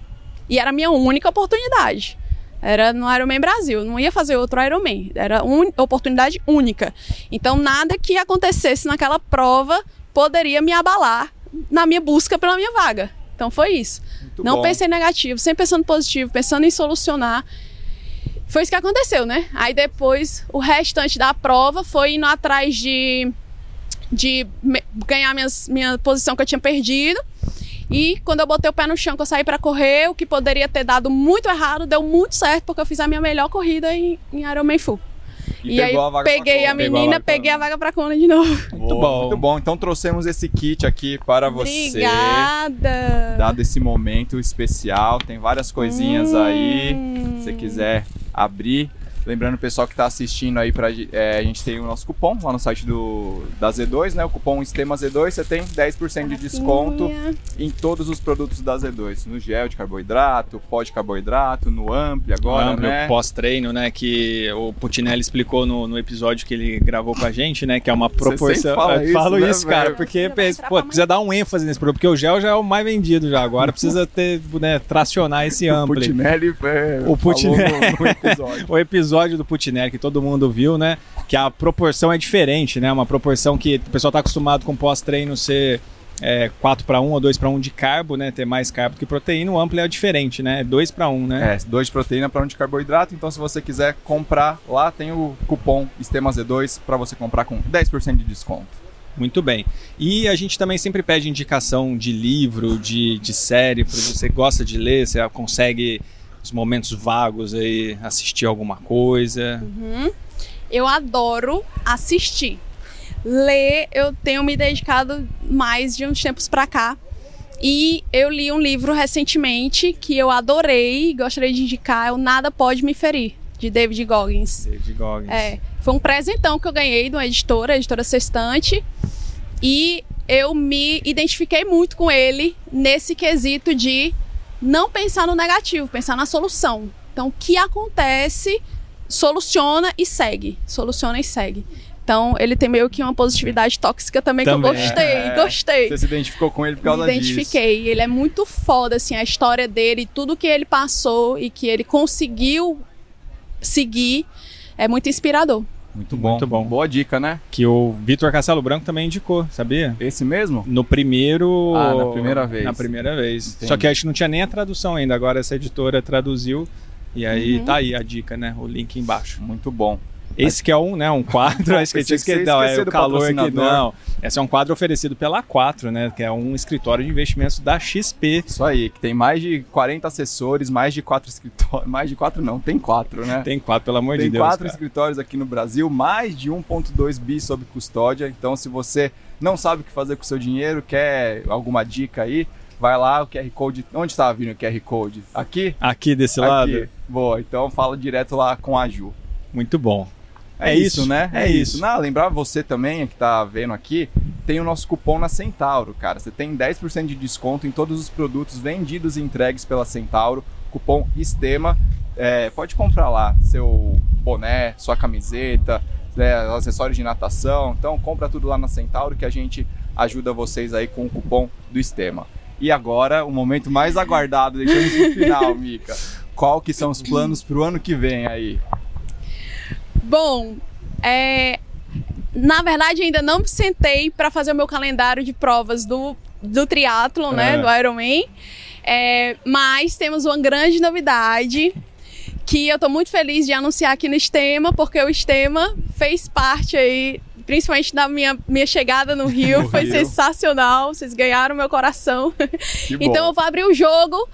E era a minha única oportunidade. Era no Ironman Brasil, não ia fazer outro Ironman. Era uma oportunidade única. Então nada que acontecesse naquela prova poderia me abalar na minha busca pela minha vaga. Então foi isso. Muito não bom. pensei negativo, sempre pensando positivo, pensando em solucionar. Foi isso que aconteceu, né? Aí depois o restante da prova foi indo atrás de, de ganhar minhas, minha posição que eu tinha perdido. E quando eu botei o pé no chão, que eu saí para correr, o que poderia ter dado muito errado, deu muito certo, porque eu fiz a minha melhor corrida em, em Ironman Full. E, aí pegou a peguei a menina, peguei a vaga pra Kona de novo. Muito bom. Muito bom. Então trouxemos esse kit aqui para você. Obrigada. Dado esse momento especial, tem várias coisinhas aí. Hum. Se você quiser abrir. Lembrando o pessoal que está assistindo aí, pra, é, a gente tem o nosso cupom lá no site do, da Z2, né? O cupom Estema Z2, você tem 10% de desconto em todos os produtos da Z2. No gel de carboidrato, pó de carboidrato, no Ampli agora, Agora, né? pós-treino, né? Que o Putinelli explicou no, no episódio que ele gravou com a gente, né? Que é uma proporção. fala Eu isso, falo né, isso, cara, porque pô, precisa dar um ênfase nesse produto, porque o gel já é o mais vendido já. Agora precisa ter, né, tracionar esse O ampli. Putinelli, é, O Putinelli. falou no, no episódio. O episódio episódio do Putiner que todo mundo viu, né? Que a proporção é diferente, né? Uma proporção que o pessoal tá acostumado com pós-treino ser é, 4 para 1 ou 2 para 1 de carbo, né? Ter mais carbo que proteína, o amplo é diferente, né? 2 para 1, né? É, 2 de proteína para 1 de carboidrato. Então, se você quiser comprar lá, tem o cupom STEMAZ2 para você comprar com 10% de desconto. Muito bem. E a gente também sempre pede indicação de livro, de, de série, porque você gosta de ler, você consegue os momentos vagos aí assistir alguma coisa. Uhum. Eu adoro assistir. Ler, eu tenho me dedicado mais de uns tempos para cá. E eu li um livro recentemente que eu adorei, gostaria de indicar, é o Nada Pode Me Ferir, de David Goggins. David Goggins. É, foi um presentão que eu ganhei de uma editora, editora Sextante. E eu me identifiquei muito com ele nesse quesito de não pensar no negativo, pensar na solução. Então, o que acontece, soluciona e segue. Soluciona e segue. Então, ele tem meio que uma positividade tóxica também, Também. que eu gostei, É. gostei. Você se identificou com ele por causa Me identifiquei. Ele é muito foda, assim, a história dele, tudo que ele passou e que ele conseguiu seguir é muito inspirador. Muito bom. Muito bom. Boa dica, né? Que o Vitor Castelo Branco também indicou, sabia? Esse mesmo? No primeiro. Ah, na primeira vez. Na primeira vez. Entendi. Só que acho que não tinha nem a tradução ainda. Agora essa editora traduziu. E aí Uhum. tá aí a dica, né? O link embaixo. Muito bom. Esse que é um, né? Um quadro. acho que tinha que Não, é o calor aqui. Não. Esse é um quadro oferecido pela A4, né? Que é um escritório de investimentos da XP. Isso aí, que tem mais de 40 assessores, mais de 4 escritórios. Mais de 4 não, tem 4, né? Tem quatro, pelo amor Tem de Deus. quatro cara. escritórios aqui no Brasil, mais de 1.2 bi sob custódia. Então, se você não sabe o que fazer com o seu dinheiro, quer alguma dica aí, vai lá, o QR Code. Onde está vindo o QR Code? Aqui? Aqui desse Aqui. lado. Boa, então fala direto lá com a Ju. Muito bom. É, É isso, isso, né? é isso. Não, lembrar você também que tá vendo aqui, tem o nosso cupom na Centauro, cara. Você tem 10% de desconto em todos os produtos vendidos e entregues pela Centauro. Cupom STEMA. É, pode comprar lá seu boné, sua camiseta, né, acessórios de natação. Então compra tudo lá na Centauro que a gente ajuda vocês aí com o cupom do STEMA. E agora, o momento mais aguardado, deixamos pro final, Mica. Qual que são os planos pro ano que vem aí? Bom, é, na verdade ainda não me sentei para fazer o meu calendário de provas do, do triatlon, né, É. do Ironman. É, mas temos uma grande novidade que eu tô muito feliz de anunciar aqui no Estema, porque o Estema fez parte aí, principalmente da minha, minha chegada no Rio, No foi Rio. sensacional, vocês ganharam meu coração. Então eu vou abrir o jogo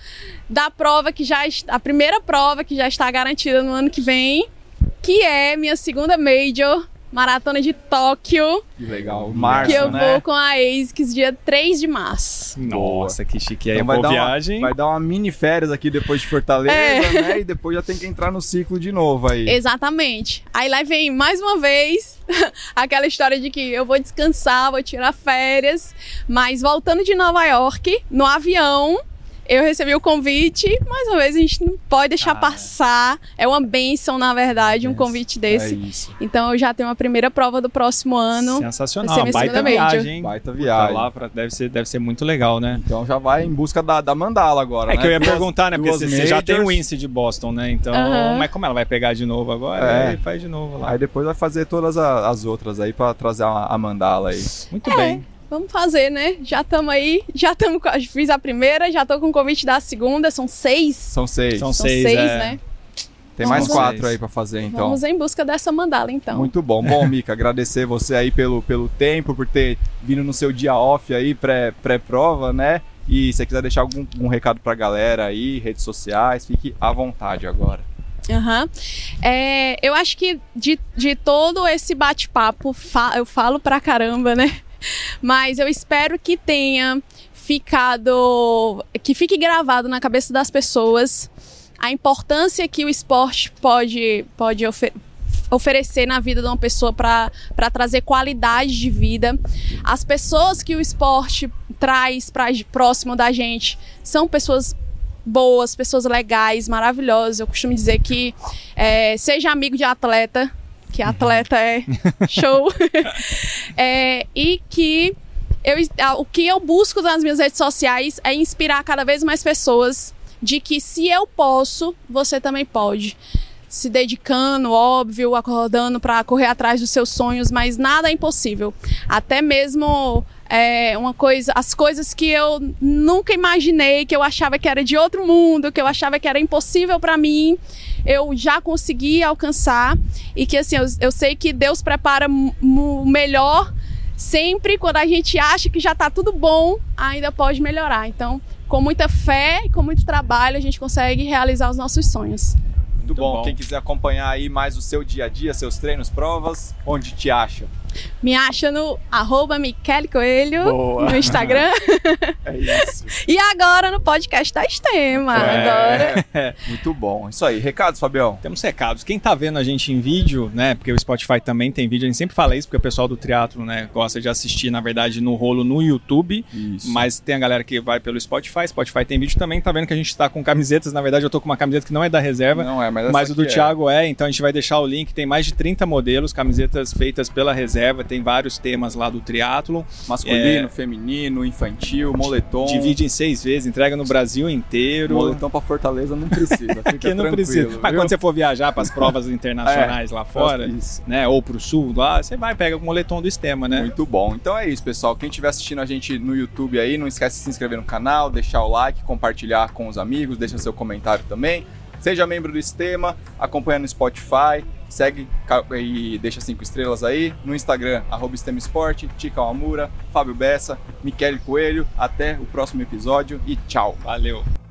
da prova que já a primeira prova que já está garantida no ano que vem, que é minha segunda major, maratona de Tóquio, Que legal. Março, que eu né? vou com a ASICS dia 3 de março. Nossa, que chique. Aí, Então vai, pô, dar viagem. Uma, vai dar uma mini férias aqui depois de Fortaleza, É. né? E depois já tem que entrar no ciclo de novo aí. Exatamente. Aí lá vem mais uma vez aquela história de que eu vou descansar, vou tirar férias, mas voltando de Nova York, no avião, eu recebi o convite, mais uma vez a gente não pode deixar Ah. passar. É uma benção, na verdade, um Benção. convite É desse. isso. Então eu já tenho a primeira prova do próximo ano. Sensacional. vai Baita viagem. Baita Tá viagem. lá pra- deve, ser, deve ser muito legal, né? Então já vai em busca da, da mandala agora, É né? que eu ia Duas- perguntar, né? Porque você, já tem o índice de Boston, né? Então, mas como ela vai pegar de novo agora, É. aí faz de novo lá. Aí depois vai fazer todas as outras aí pra trazer a, a mandala aí. Muito É. bem. Vamos fazer, né? Já estamos aí, já estamos. Fiz a primeira, já tô com o convite da segunda, são seis. São seis. São São seis, seis, é. né? Tem mais Vamos quatro seis. aí pra fazer, então. Vamos em busca dessa mandala, então. Muito bom. Bom, Mica, agradecer você aí pelo, pelo tempo, por ter vindo no seu dia off aí, pré- pré-prova, né? E se você quiser deixar algum, algum recado pra galera aí, redes sociais, fique à vontade agora. Aham. É, eu acho que de, de todo esse bate-papo, fa- eu falo pra caramba, né? Mas eu espero que tenha ficado. que fique gravado na cabeça das pessoas a importância que o esporte pode, pode ofe- oferecer na vida de uma pessoa para trazer qualidade de vida. As pessoas que o esporte traz para próximo da gente são pessoas boas, pessoas legais, maravilhosas. Eu costumo dizer que é, seja amigo de atleta, que atleta é show, É, e que eu, o que eu busco nas minhas redes sociais é inspirar cada vez mais pessoas de que se eu posso, você também pode. se dedicando, óbvio, acordando para correr atrás dos seus sonhos, mas nada é impossível. Até mesmo é, uma coisa, as coisas que eu nunca imaginei, que eu achava que era de outro mundo, que eu achava que era impossível para mim, eu já consegui alcançar e que assim eu, eu sei que Deus prepara o melhor sempre quando a gente acha que já está tudo bom, ainda pode melhorar. Então, com muita fé e com muito trabalho, a gente consegue realizar os nossos sonhos. Muito, muito bom. bom. Quem quiser acompanhar aí mais o seu dia a dia, seus treinos, provas, onde te acha? Me acha no arroba Michele Coelho Boa. no Instagram. é isso. e agora no podcast da Estema. É. Agora. Muito bom. Isso aí. Recados, Fabião? Temos recados. Quem tá vendo a gente em vídeo, né? Porque o Spotify também tem vídeo, a gente sempre fala isso, porque o pessoal do triatlo, né, gosta de assistir, na verdade, no rolo no YouTube. Isso. Mas tem a galera que vai pelo Spotify. Spotify tem vídeo também. Tá vendo que a gente tá com camisetas. Na verdade, eu tô com uma camiseta que não é da reserva. Não é, mas, mas o do é. Thiago é. Então a gente vai deixar o link. Tem mais de 30 modelos, camisetas feitas pela reserva reserva, tem vários temas lá do triatlo. Masculino, é, feminino, infantil, moletom. Divide em seis vezes, entrega no Brasil inteiro. Moletom para Fortaleza não precisa, fica não precisa. Mas quando você for viajar para as provas internacionais é, lá fora, né, ou para o sul lá, você vai pega o moletom do Estema, né? Muito bom. Então é isso, pessoal. Quem estiver assistindo a gente no YouTube aí, não esquece de se inscrever no canal, deixar o like, compartilhar com os amigos, deixa seu comentário também. Seja membro do Sistema, acompanha no Spotify, segue e deixa cinco estrelas aí. No Instagram, arroba Sistema Esporte, Tica Amura, Fábio Bessa, Michele Coelho. Até o próximo episódio e tchau. Valeu!